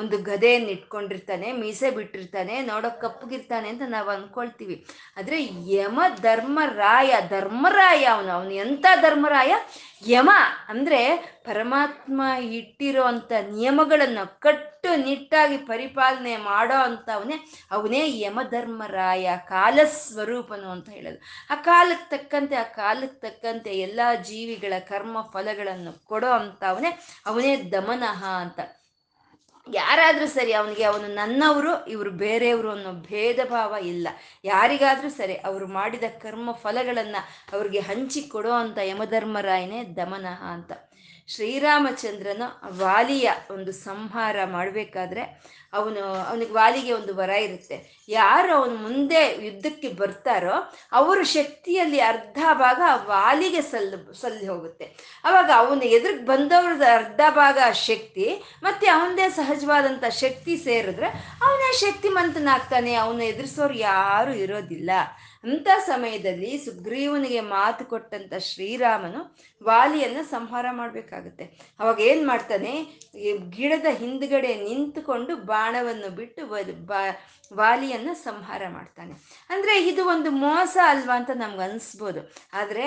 ಒಂದು ಗದೆಯನ್ನು ಇಟ್ಕೊಂಡಿರ್ತಾನೆ, ಮೀಸೆ ಬಿಟ್ಟಿರ್ತಾನೆ ನೋಡೋಕೆ ಕಪ್ಪಗಿರ್ತಾನೆ ಅಂತ ನಾವು ಅಂದ್ಕೊಳ್ತೀವಿ ಆದರೆ ಯಮ ಧರ್ಮರಾಯ ಅವನು ಅವನು ಎಂಥ ಧರ್ಮರಾಯ? ಯಮ ಅಂದರೆ ಪರಮಾತ್ಮ ಇಟ್ಟಿರೋ ಅಂಥ ನಿಯಮಗಳನ್ನು ಕಟ್ಟು ನಿಟ್ಟಾಗಿ ಪರಿಪಾಲನೆ ಮಾಡೋ ಅಂಥವನೇ ಅವನೇ ಯಮಧರ್ಮರಾಯ, ಕಾಲಸ್ವರೂಪನು ಅಂತ ಹೇಳೋದು. ಆ ಕಾಲಕ್ಕೆ ತಕ್ಕಂತೆ, ಆ ಕಾಲಕ್ಕೆ ತಕ್ಕಂತೆ ಎಲ್ಲ ಜೀವಿಗಳ ಕರ್ಮ ಫಲಗಳನ್ನು ಕೊಡೋ ಅಂಥವನೇ ಅವನೇ ದಮನಃ ಅಂತ. ಯಾರಾದರೂ ಸರಿ ಅವನಿಗೆ ಅವನು ನನ್ನವರು, ಇವರು ಬೇರೆಯವರು ಅನ್ನೋ ಭೇದ ಭಾವ ಇಲ್ಲ. ಯಾರಿಗಾದರೂ ಸರಿ ಅವರು ಮಾಡಿದ ಕರ್ಮ ಫಲಗಳನ್ನು ಅವ್ರಿಗೆ ಹಂಚಿಕೊಡೋ ಅಂತ ಯಮಧರ್ಮರಾಯನೇ ದಮನಃ ಅಂತ. ಶ್ರೀರಾಮಚಂದ್ರನ ವಾಲಿಯ ಒಂದು ಸಂಹಾರ ಮಾಡಬೇಕಾದ್ರೆ ಅವನು, ಅವನಿಗೆ ವಾಲಿಗೆ ಒಂದು ವರ ಇರುತ್ತೆ. ಯಾರು ಅವನು ಮುಂದೆ ಯುದ್ಧಕ್ಕೆ ಬರ್ತಾರೋ ಅವರ ಶಕ್ತಿಯಲ್ಲಿ ಅರ್ಧ ಭಾಗ ವಾಲಿಗೆ ಸಲ್, ಸಲ್ಲಿ ಹೋಗುತ್ತೆ. ಅವಾಗ ಅವನು ಎದುರಿಗೆ ಬಂದವ್ರದ ಅರ್ಧ ಭಾಗ ಶಕ್ತಿ, ಮತ್ತೆ ಅವನದೇ ಸಹಜವಾದಂಥ ಶಕ್ತಿ ಸೇರಿದ್ರೆ ಅವನೇ ಶಕ್ತಿಮಂತನಾಗ್ತಾನೆ. ಅವನು ಎದುರಿಸೋರು ಯಾರು ಇರೋದಿಲ್ಲ. ಅಂಥ ಸಮಯದಲ್ಲಿ ಸುಗ್ರೀವನಿಗೆ ಮಾತು ಕೊಟ್ಟಂತ ಶ್ರೀರಾಮನು ವಾಲಿಯನ್ನ ಸಂಹಾರ ಮಾಡಬೇಕಾಗುತ್ತೆ. ಅವಾಗ ಏನ್ ಮಾಡ್ತಾನೆ? ಗಿಡದ ಹಿಂದ್ಗಡೆ ನಿಂತುಕೊಂಡು ಬಾಣವನ್ನು ಬಿಟ್ಟು ಬಾ ವಾಲಿಯನ್ನು ಸಂಹಾರ ಮಾಡ್ತಾನೆ. ಅಂದರೆ ಇದು ಒಂದು ಮೋಸ ಅಲ್ವಾ ಅಂತ ನಮ್ಗೆ ಅನಿಸ್ಬೋದು. ಆದರೆ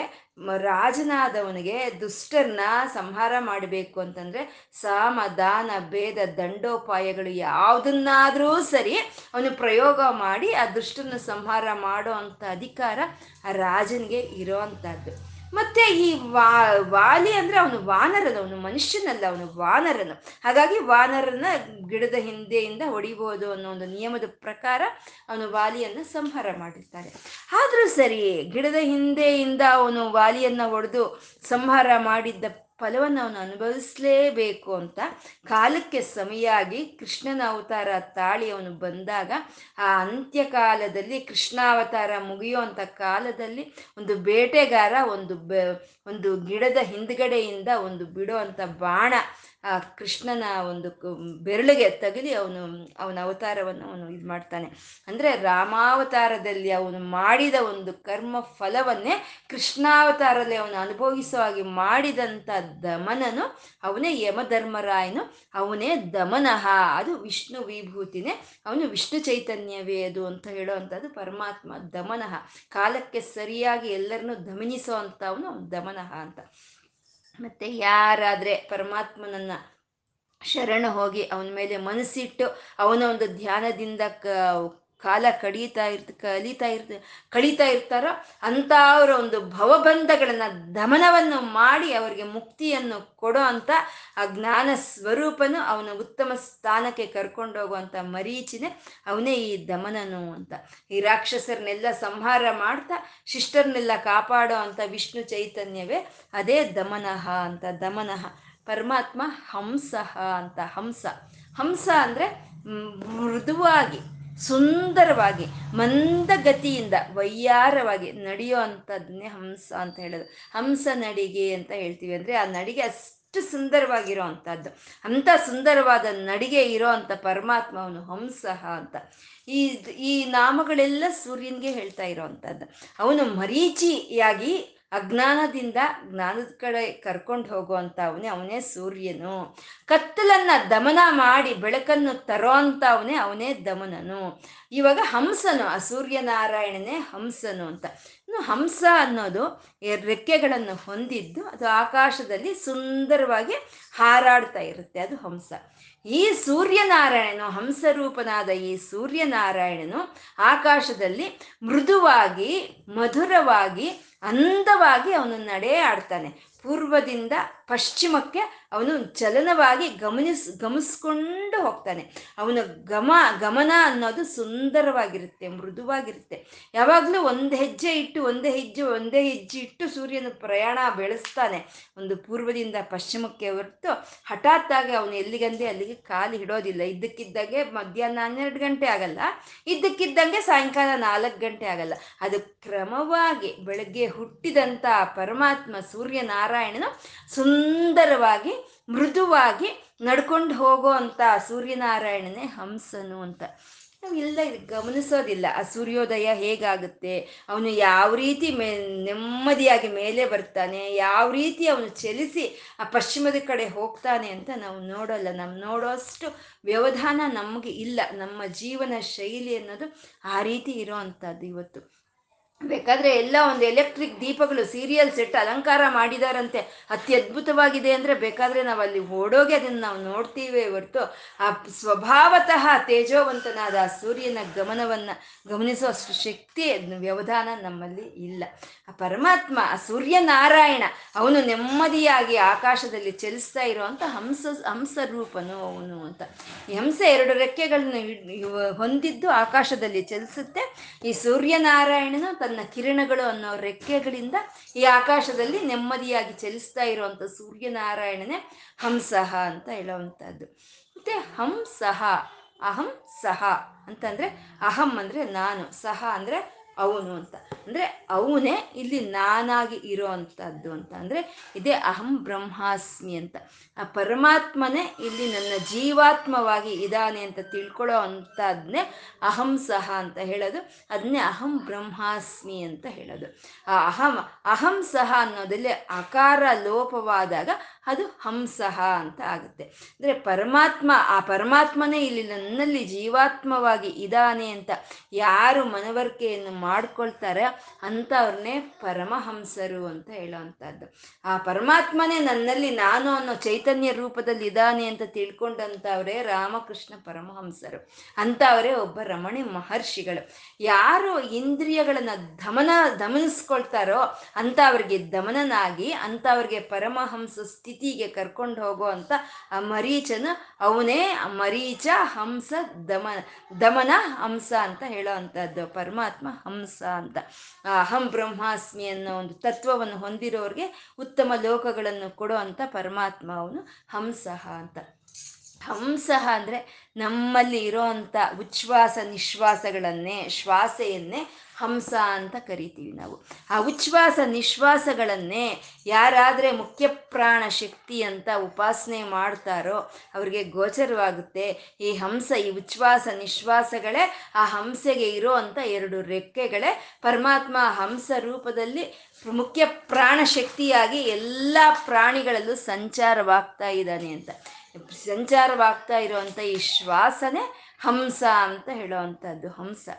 ರಾಜನಾದವನಿಗೆ ದುಷ್ಟರನ್ನ ಸಂಹಾರ ಮಾಡಬೇಕು ಅಂತಂದರೆ ಸಾಮ, ದಾನ, ಭೇದ, ದಂಡೋಪಾಯಗಳು ಯಾವುದನ್ನಾದರೂ ಸರಿ ಅವನು ಪ್ರಯೋಗ ಮಾಡಿ ಆ ದುಷ್ಟರನ್ನ ಸಂಹಾರ ಮಾಡೋ ಅಂಥ ಅಧಿಕಾರ ಆ ರಾಜನಿಗೆ ಇರೋ ಅಂಥದ್ದು ಮತ್ತೆ ಈ ವಾ, ವಾಲಿ ಅಂದ್ರೆ ಅವನು ವಾನರನು, ಅವನು ಮನುಷ್ಯನಲ್ಲ, ಅವನು ವಾನರನು. ಹಾಗಾಗಿ ವಾನರನ ಗಿಡದ ಹಿಂದೆಯಿಂದ ಹೊಡಿಬಹುದು ಅನ್ನೋ ಒಂದು ನಿಯಮದ ಪ್ರಕಾರ ಅವನು ವಾಲಿಯನ್ನ ಸಂಹಾರ ಮಾಡಿರ್ತಾರೆ ಆದರೂ ಸರಿ, ಗಿಡದ ಹಿಂದೆಯಿಂದ ಅವನು ವಾಲಿಯನ್ನ ಹೊಡೆದು ಸಂಹಾರ ಮಾಡಿದ್ದ ಫಲವನ್ನು ಅವನು ಅನುಭವಿಸಲೇಬೇಕು ಅಂತ ಕಾಲಕ್ಕೆ ಸಮಯಾಗಿ ಕೃಷ್ಣನ ಅವತಾರ ತಾಳಿ ಅವನು ಬಂದಾಗ ಆ ಅಂತ್ಯಕಾಲದಲ್ಲಿ ಕೃಷ್ಣಾವತಾರ ಮುಗಿಯುವಂಥ ಕಾಲದಲ್ಲಿ ಒಂದು ಬೇಟೆಗಾರ ಒಂದು ಒಂದು ಗಿಡದ ಹಿಂದ್ಗಡೆಯಿಂದ ಒಂದು ಬಿಡುವಂಥ ಬಾಣ ಆ ಕೃಷ್ಣನ ಒಂದು ಬೆರಳಿಗೆ ತಗಲಿ ಅವನು, ಅವನ ಅವತಾರವನ್ನು ಅವನು ಇದು ಮಾಡ್ತಾನೆ. ಅಂದರೆ ರಾಮಾವತಾರದಲ್ಲಿ ಅವನು ಮಾಡಿದ ಒಂದು ಕರ್ಮ ಫಲವನ್ನೇ ಕೃಷ್ಣಾವತಾರದಲ್ಲಿ ಅವನು ಅನುಭವಿಸೋ ಹಾಗೆ ಮಾಡಿದಂಥ ದಮನನು ಅವನೇ ಯಮಧರ್ಮರಾಯನು, ಅವನೇ ದಮನಃ. ಅದು ವಿಷ್ಣು ವಿಭೂತಿನೇ. ಅವನು ವಿಷ್ಣು ಚೈತನ್ಯವೇ ಅದು ಅಂತ ಹೇಳುವಂಥದ್ದು ಪರಮಾತ್ಮ ದಮನಃ. ಕಾಲಕ್ಕೆ ಸರಿಯಾಗಿ ಎಲ್ಲರನ್ನೂ ದಮನಿಸೋ ಅವನು ದಮನಃ ಅಂತ. ಮತ್ತೆ ಯಾರಾದರೆ ಪರಮಾತ್ಮನನ್ನ ಶರಣ ಹೋಗಿ ಅವನ ಮೇಲೆ ಮನಸ್ಸಿಟ್ಟು ಅವನ ಒಂದು ಧ್ಯಾನದಿಂದ ಕ ಕಾಲ ಕಡಿತಾ ಇರ್ತ, ಕಲಿತಾ ಇರ್ತ, ಕಳೀತಾ ಇರ್ತಾರೋ ಅವರ ಒಂದು ಭವಬಂಧಗಳನ್ನು ದಮನವನ್ನು ಮಾಡಿ ಅವರಿಗೆ ಮುಕ್ತಿಯನ್ನು ಕೊಡೋ ಅಂತ ಆ ಜ್ಞಾನ ಸ್ವರೂಪನು ಅವನ ಉತ್ತಮ ಸ್ಥಾನಕ್ಕೆ ಕರ್ಕೊಂಡೋಗುವಂಥ ಮರೀಚಿನ ಮರೀಚಿನೇ ಅವನೇ ಈ ದಮನನು ಅಂತ. ಈ ರಾಕ್ಷಸರನ್ನೆಲ್ಲ ಸಂಹಾರ ಮಾಡ್ತಾ ಶಿಷ್ಟರನ್ನೆಲ್ಲ ಕಾಪಾಡೋ ಅಂತ ವಿಷ್ಣು ಚೈತನ್ಯವೇ ಅದೇ ದಮನಃ ಅಂತ, ದಮನಃ. ಪರಮಾತ್ಮ ಹಂಸಃ ಅಂತ, ಹಂಸ. ಹಂಸ ಅಂದರೆ ಮೃದುವಾಗಿ ಸುಂದರವಾಗಿ, ಮಂದಗತಿಯಿಂದ ವೈಯಾರವಾಗಿ ನಡೆಯೋ ಅಂಥದ್ದನ್ನೇ ಹಂಸ ಅಂತ ಹೇಳೋದು. ಹಂಸ ನಡಿಗೆ ಅಂತ ಹೇಳ್ತೀವಿ ಅಂದರೆ ಆ ನಡಿಗೆ ಅಷ್ಟು ಸುಂದರವಾಗಿರೋ ಅಂಥದ್ದು. ಅಂಥ ಸುಂದರವಾದ ನಡಿಗೆ ಇರೋ ಅಂಥ ಪರಮಾತ್ಮ ಅವನು ಹಂಸಃ ಅಂತ. ಈ ಈ ನಾಮಗಳೆಲ್ಲ ಸೂರ್ಯನಿಗೆ ಹೇಳ್ತಾ ಇರೋವಂಥದ್ದು ಅವನು ಮರೀಚಿಯಾಗಿ ಅಜ್ಞಾನದಿಂದ ಜ್ಞಾನದ ಕಡೆ ಕರ್ಕೊಂಡು ಹೋಗುವಂತ ಅವನೇ ಅವನೇ ಸೂರ್ಯನು. ಕತ್ತಲನ್ನ ದಮನ ಮಾಡಿ ಬೆಳಕನ್ನು ತರೋ ಅಂತ ಅವನೇ ಅವನೇ ದಮನನು. ಇವಾಗ ಹಂಸನು, ಆ ಸೂರ್ಯನಾರಾಯಣನೇ ಹಂಸನು ಅಂತ. ಇನ್ನು ಹಂಸ ಅನ್ನೋದು ರೆಕ್ಕೆಗಳನ್ನು ಹೊಂದಿದ್ದು ಅದು ಆಕಾಶದಲ್ಲಿ ಸುಂದರವಾಗಿ ಹಾರಾಡ್ತಾ ಇರುತ್ತೆ, ಅದು ಹಂಸ. ಈ ಸೂರ್ಯನಾರಾಯಣನು, ಹಂಸರೂಪನಾದ ಈ ಸೂರ್ಯನಾರಾಯಣನು ಆಕಾಶದಲ್ಲಿ ಮೃದುವಾಗಿ, ಮಧುರವಾಗಿ ಅಂದವಾಗಿ ಅವನು ನಡೆ ಆಡ್ತಾನೆ ಪೂರ್ವದಿಂದ ಪಶ್ಚಿಮಕ್ಕೆ ಅವನು ಚಲನವಾಗಿ ಗಮನಿಸ್ ಗಮನಿಸ್ಕೊಂಡು ಹೋಗ್ತಾನೆ. ಅವನ ಗಮ, ಗಮನ ಅನ್ನೋದು ಸುಂದರವಾಗಿರುತ್ತೆ, ಮೃದುವಾಗಿರುತ್ತೆ. ಯಾವಾಗಲೂ ಒಂದು ಹೆಜ್ಜೆ ಇಟ್ಟು, ಒಂದೇ ಹೆಜ್ಜೆ ಒಂದೇ ಹೆಜ್ಜೆ ಇಟ್ಟು ಸೂರ್ಯನ ಪ್ರಯಾಣ ಬೆಳೆಸ್ತಾನೆ. ಒಂದು ಪೂರ್ವದಿಂದ ಪಶ್ಚಿಮಕ್ಕೆ ಹೊರತು ಹಠಾತ್ತಾಗಿ ಅವನು ಎಲ್ಲಿಗಂದೆ ಅಲ್ಲಿಗೆ ಕಾಲು ಹಿಡೋದಿಲ್ಲ. ಇದ್ದಕ್ಕಿದ್ದಂಗೆ ಮಧ್ಯಾಹ್ನ ಹನ್ನೆರಡು ಗಂಟೆ ಆಗಲ್ಲ. ಇದ್ದಕ್ಕಿದ್ದಂಗೆ ಸಾಯಂಕಾಲ ನಾಲ್ಕು ಗಂಟೆ ಆಗಲ್ಲ. ಅದು ಕ್ರಮವಾಗಿ ಬೆಳಗ್ಗೆ ಹುಟ್ಟಿದಂಥ ಪರಮಾತ್ಮ ಸೂರ್ಯನಾರಾಯಣನು ಸುಂದರವಾಗಿ, ಮೃದುವಾಗಿ ನಡ್ಕೊಂಡು ಹೋಗೋ ಅಂತ ಸೂರ್ಯನಾರಾಯಣನೇ ಹಂಸನು ಅಂತ. ನಾವು ಇಲ್ಲ ಗಮನಿಸೋದಿಲ್ಲ, ಆ ಸೂರ್ಯೋದಯ ಹೇಗಾಗುತ್ತೆ, ಅವನು ಯಾವ ರೀತಿ ಮೇ, ನೆಮ್ಮದಿಯಾಗಿ ಮೇಲೆ ಬರ್ತಾನೆ, ಯಾವ ರೀತಿ ಅವನು ಚಲಿಸಿ ಆ ಪಶ್ಚಿಮದ ಕಡೆ ಹೋಗ್ತಾನೆ ಅಂತ ನಾವು ನೋಡೋಲ್ಲ. ನಮ್ಮ ನೋಡೋಷ್ಟು ವ್ಯವಧಾನ ನಮಗೆ ಇಲ್ಲ, ನಮ್ಮ ಜೀವನ ಶೈಲಿ ಅನ್ನೋದು ಆ ರೀತಿ ಇರೋ ಅಂಥದ್ದು ಇವತ್ತು. ಬೇಕಾದ್ರೆ ಎಲ್ಲ ಒಂದು ಎಲೆಕ್ಟ್ರಿಕ್ ದೀಪಗಳು ಸೀರಿಯಲ್ ಸೆಟ್ ಅಲಂಕಾರ ಮಾಡಿದಾರಂತೆ. ಅತ್ಯದ್ಭುತವಾಗಿದೆ ಅಂದ್ರೆ ಬೇಕಾದ್ರೆ ನಾವು ಅಲ್ಲಿ ಓಡೋಗಿ ಅದನ್ನ ನಾವು ನೋಡ್ತೀವಿ ಹೊರತು ಆ ಸ್ವಭಾವತಃ ತೇಜೋವಂತನಾದ ಆ ಸೂರ್ಯನ ಗಮನವನ್ನ ಗಮನಿಸೋಷ್ಟು ಶಕ್ತಿ ವ್ಯವಧಾನ ನಮ್ಮಲ್ಲಿ ಇಲ್ಲ. ಆ ಪರಮಾತ್ಮ, ಆ ಸೂರ್ಯನಾರಾಯಣ, ಅವನು ನೆಮ್ಮದಿಯಾಗಿ ಆಕಾಶದಲ್ಲಿ ಚಲಿಸ್ತಾ ಇರುವಂತ ಹಂಸ ಹಂಸ ರೂಪನು ಅವನು ಅಂತ. ಈ ಹಂಸ ಎರಡು ರೆಕ್ಕೆಗಳನ್ನು ಹೊಂದಿದ್ದು ಆಕಾಶದಲ್ಲಿ ಚಲಿಸುತ್ತೆ. ಈ ಸೂರ್ಯನಾರಾಯಣನು ತನ್ನ ಕಿರಣಗಳು ಅನ್ನೋ ರೆಕ್ಕೆಗಳಿಂದ ಈ ಆಕಾಶದಲ್ಲಿ ನೆಮ್ಮದಿಯಾಗಿ ಚಲಿಸ್ತಾ ಇರುವಂತ ಸೂರ್ಯನಾರಾಯಣನೇ ಹಂಸಹ ಅಂತ ಹೇಳುವಂಥದ್ದು ಮತ್ತೆ ಹಂಸಹ ಅಹಂ ಸಹ ಅಂತಂದ್ರೆ ಅಹಂ ಅಂದ್ರೆ ನಾನು, ಸಹ ಅಂದ್ರೆ ಅವನು ಅಂತ. ಅಂದ್ರೆ ಅವನೇ ಇಲ್ಲಿ ನಾನಾಗಿ ಇರೋ ಅಂಥದ್ದು ಅಂತ. ಅಂದ್ರೆ ಇದೇ ಅಹಂ ಬ್ರಹ್ಮಾಸ್ಮಿ ಅಂತ. ಆ ಪರಮಾತ್ಮನೇ ಇಲ್ಲಿ ನನ್ನ ಜೀವಾತ್ಮವಾಗಿ ಇದ್ದಾನೆ ಅಂತ ತಿಳ್ಕೊಳ್ಳೋ ಅಂಥದ್ನೇ ಅಹಂ ಸಹ ಅಂತ ಹೇಳೋದು. ಅದನ್ನೇ ಅಹಂ ಬ್ರಹ್ಮಾಸ್ಮಿ ಅಂತ ಹೇಳೋದು. ಆ ಅಹಂ ಅಹಂ ಸಹ ಅನ್ನೋದಲ್ಲಿ ಅಕಾರ ಲೋಪವಾದಾಗ ಅದು ಹಂಸಹ ಅಂತ ಆಗುತ್ತೆ. ಅಂದರೆ ಪರಮಾತ್ಮ, ಆ ಪರಮಾತ್ಮನೇ ಇಲ್ಲಿ ನನ್ನಲ್ಲಿ ಜೀವಾತ್ಮವಾಗಿ ಇದ್ದಾನೆ ಅಂತ ಯಾರು ಮನವರಿಕೆಯನ್ನು ಮಾಡ್ಕೊಳ್ತಾರೆ ಅಂಥವ್ರನ್ನೇ ಪರಮಹಂಸರು ಅಂತ ಹೇಳೋವಂಥದ್ದು. ಆ ಪರಮಾತ್ಮನೇ ನನ್ನಲ್ಲಿ ನಾನು ಅನ್ನೋ ಚೈತನ್ಯ ರೂಪದಲ್ಲಿ ಇದ್ದಾನೆ ಅಂತ ತಿಳ್ಕೊಂಡಂಥವ್ರೆ ರಾಮಕೃಷ್ಣ ಪರಮಹಂಸರು. ಅಂಥವರೇ ಒಬ್ಬ ರಮಣಿ ಮಹರ್ಷಿಗಳು. ಯಾರು ಇಂದ್ರಿಯಗಳನ್ನು ದಮನ, ದಮನಿಸ್ಕೊಳ್ತಾರೋ ಅಂಥವ್ರಿಗೆ ದಮನನಾಗಿ, ಅಂಥವ್ರಿಗೆ ಪರಮಹಂಸ ಸ್ಥಿತಿಗೆ ಕರ್ಕೊಂಡು ಹೋಗೋ ಅಂತ ಆ ಮರೀಚನ, ಅವನೇ ಮರೀಚ ಹಂಸ ದಮನ ದಮನ ಹಂಸ ಅಂತ ಹೇಳೋ ಅಂಥದ್ದು ಪರಮಾತ್ಮ ಹಂಸ ಅಂತ. ಅಹಂ ಬ್ರಹ್ಮಾಸ್ಮಿ ಅನ್ನೋ ಒಂದು ತತ್ವವನ್ನು ಹೊಂದಿರೋರಿಗೆ ಉತ್ತಮ ಲೋಕಗಳನ್ನು ಕೊಡೋ ಅಂತ ಪರಮಾತ್ಮ ಅವನು ಹಂಸ ಅಂತ. ಹಂಸ ಅಂದರೆ ನಮ್ಮಲ್ಲಿ ಇರೋವಂಥ ಉಚ್ಛ್ವಾಸ ನಿಶ್ವಾಸಗಳನ್ನೇ, ಶ್ವಾಸೆಯನ್ನೇ ಹಂಸ ಅಂತ ಕರಿತೀವಿ ನಾವು. ಆ ಉಚ್ಛ್ವಾಸ ನಿಶ್ವಾಸಗಳನ್ನೇ ಯಾರಾದರೆ ಮುಖ್ಯ ಪ್ರಾಣ ಶಕ್ತಿ ಅಂತ ಉಪಾಸನೆ ಮಾಡ್ತಾರೋ ಅವ್ರಿಗೆ ಗೋಚರವಾಗುತ್ತೆ. ಈ ಹಂಸ, ಈ ಉಚ್ಛ್ವಾಸ ನಿಶ್ವಾಸಗಳೇ ಆ ಹಂಸೆಗೆ ಇರೋ ಅಂತ ಎರಡು ರೆಕ್ಕೆಗಳೇ ಪರಮಾತ್ಮ ಹಂಸ ರೂಪದಲ್ಲಿ ಮುಖ್ಯ ಪ್ರಾಣ ಶಕ್ತಿಯಾಗಿ ಎಲ್ಲ ಪ್ರಾಣಿಗಳಲ್ಲೂ ಸಂಚಾರವಾಗ್ತಾ ಇದ್ದಾನೆ ಅಂತ. ಸಂಚಾರವಾಗ್ತಾ ಇರುವಂಥ ಈ ಶ್ವಾಸನೇ ಹಂಸ ಅಂತ ಹೇಳುವಂಥದ್ದು ಹಂಸ.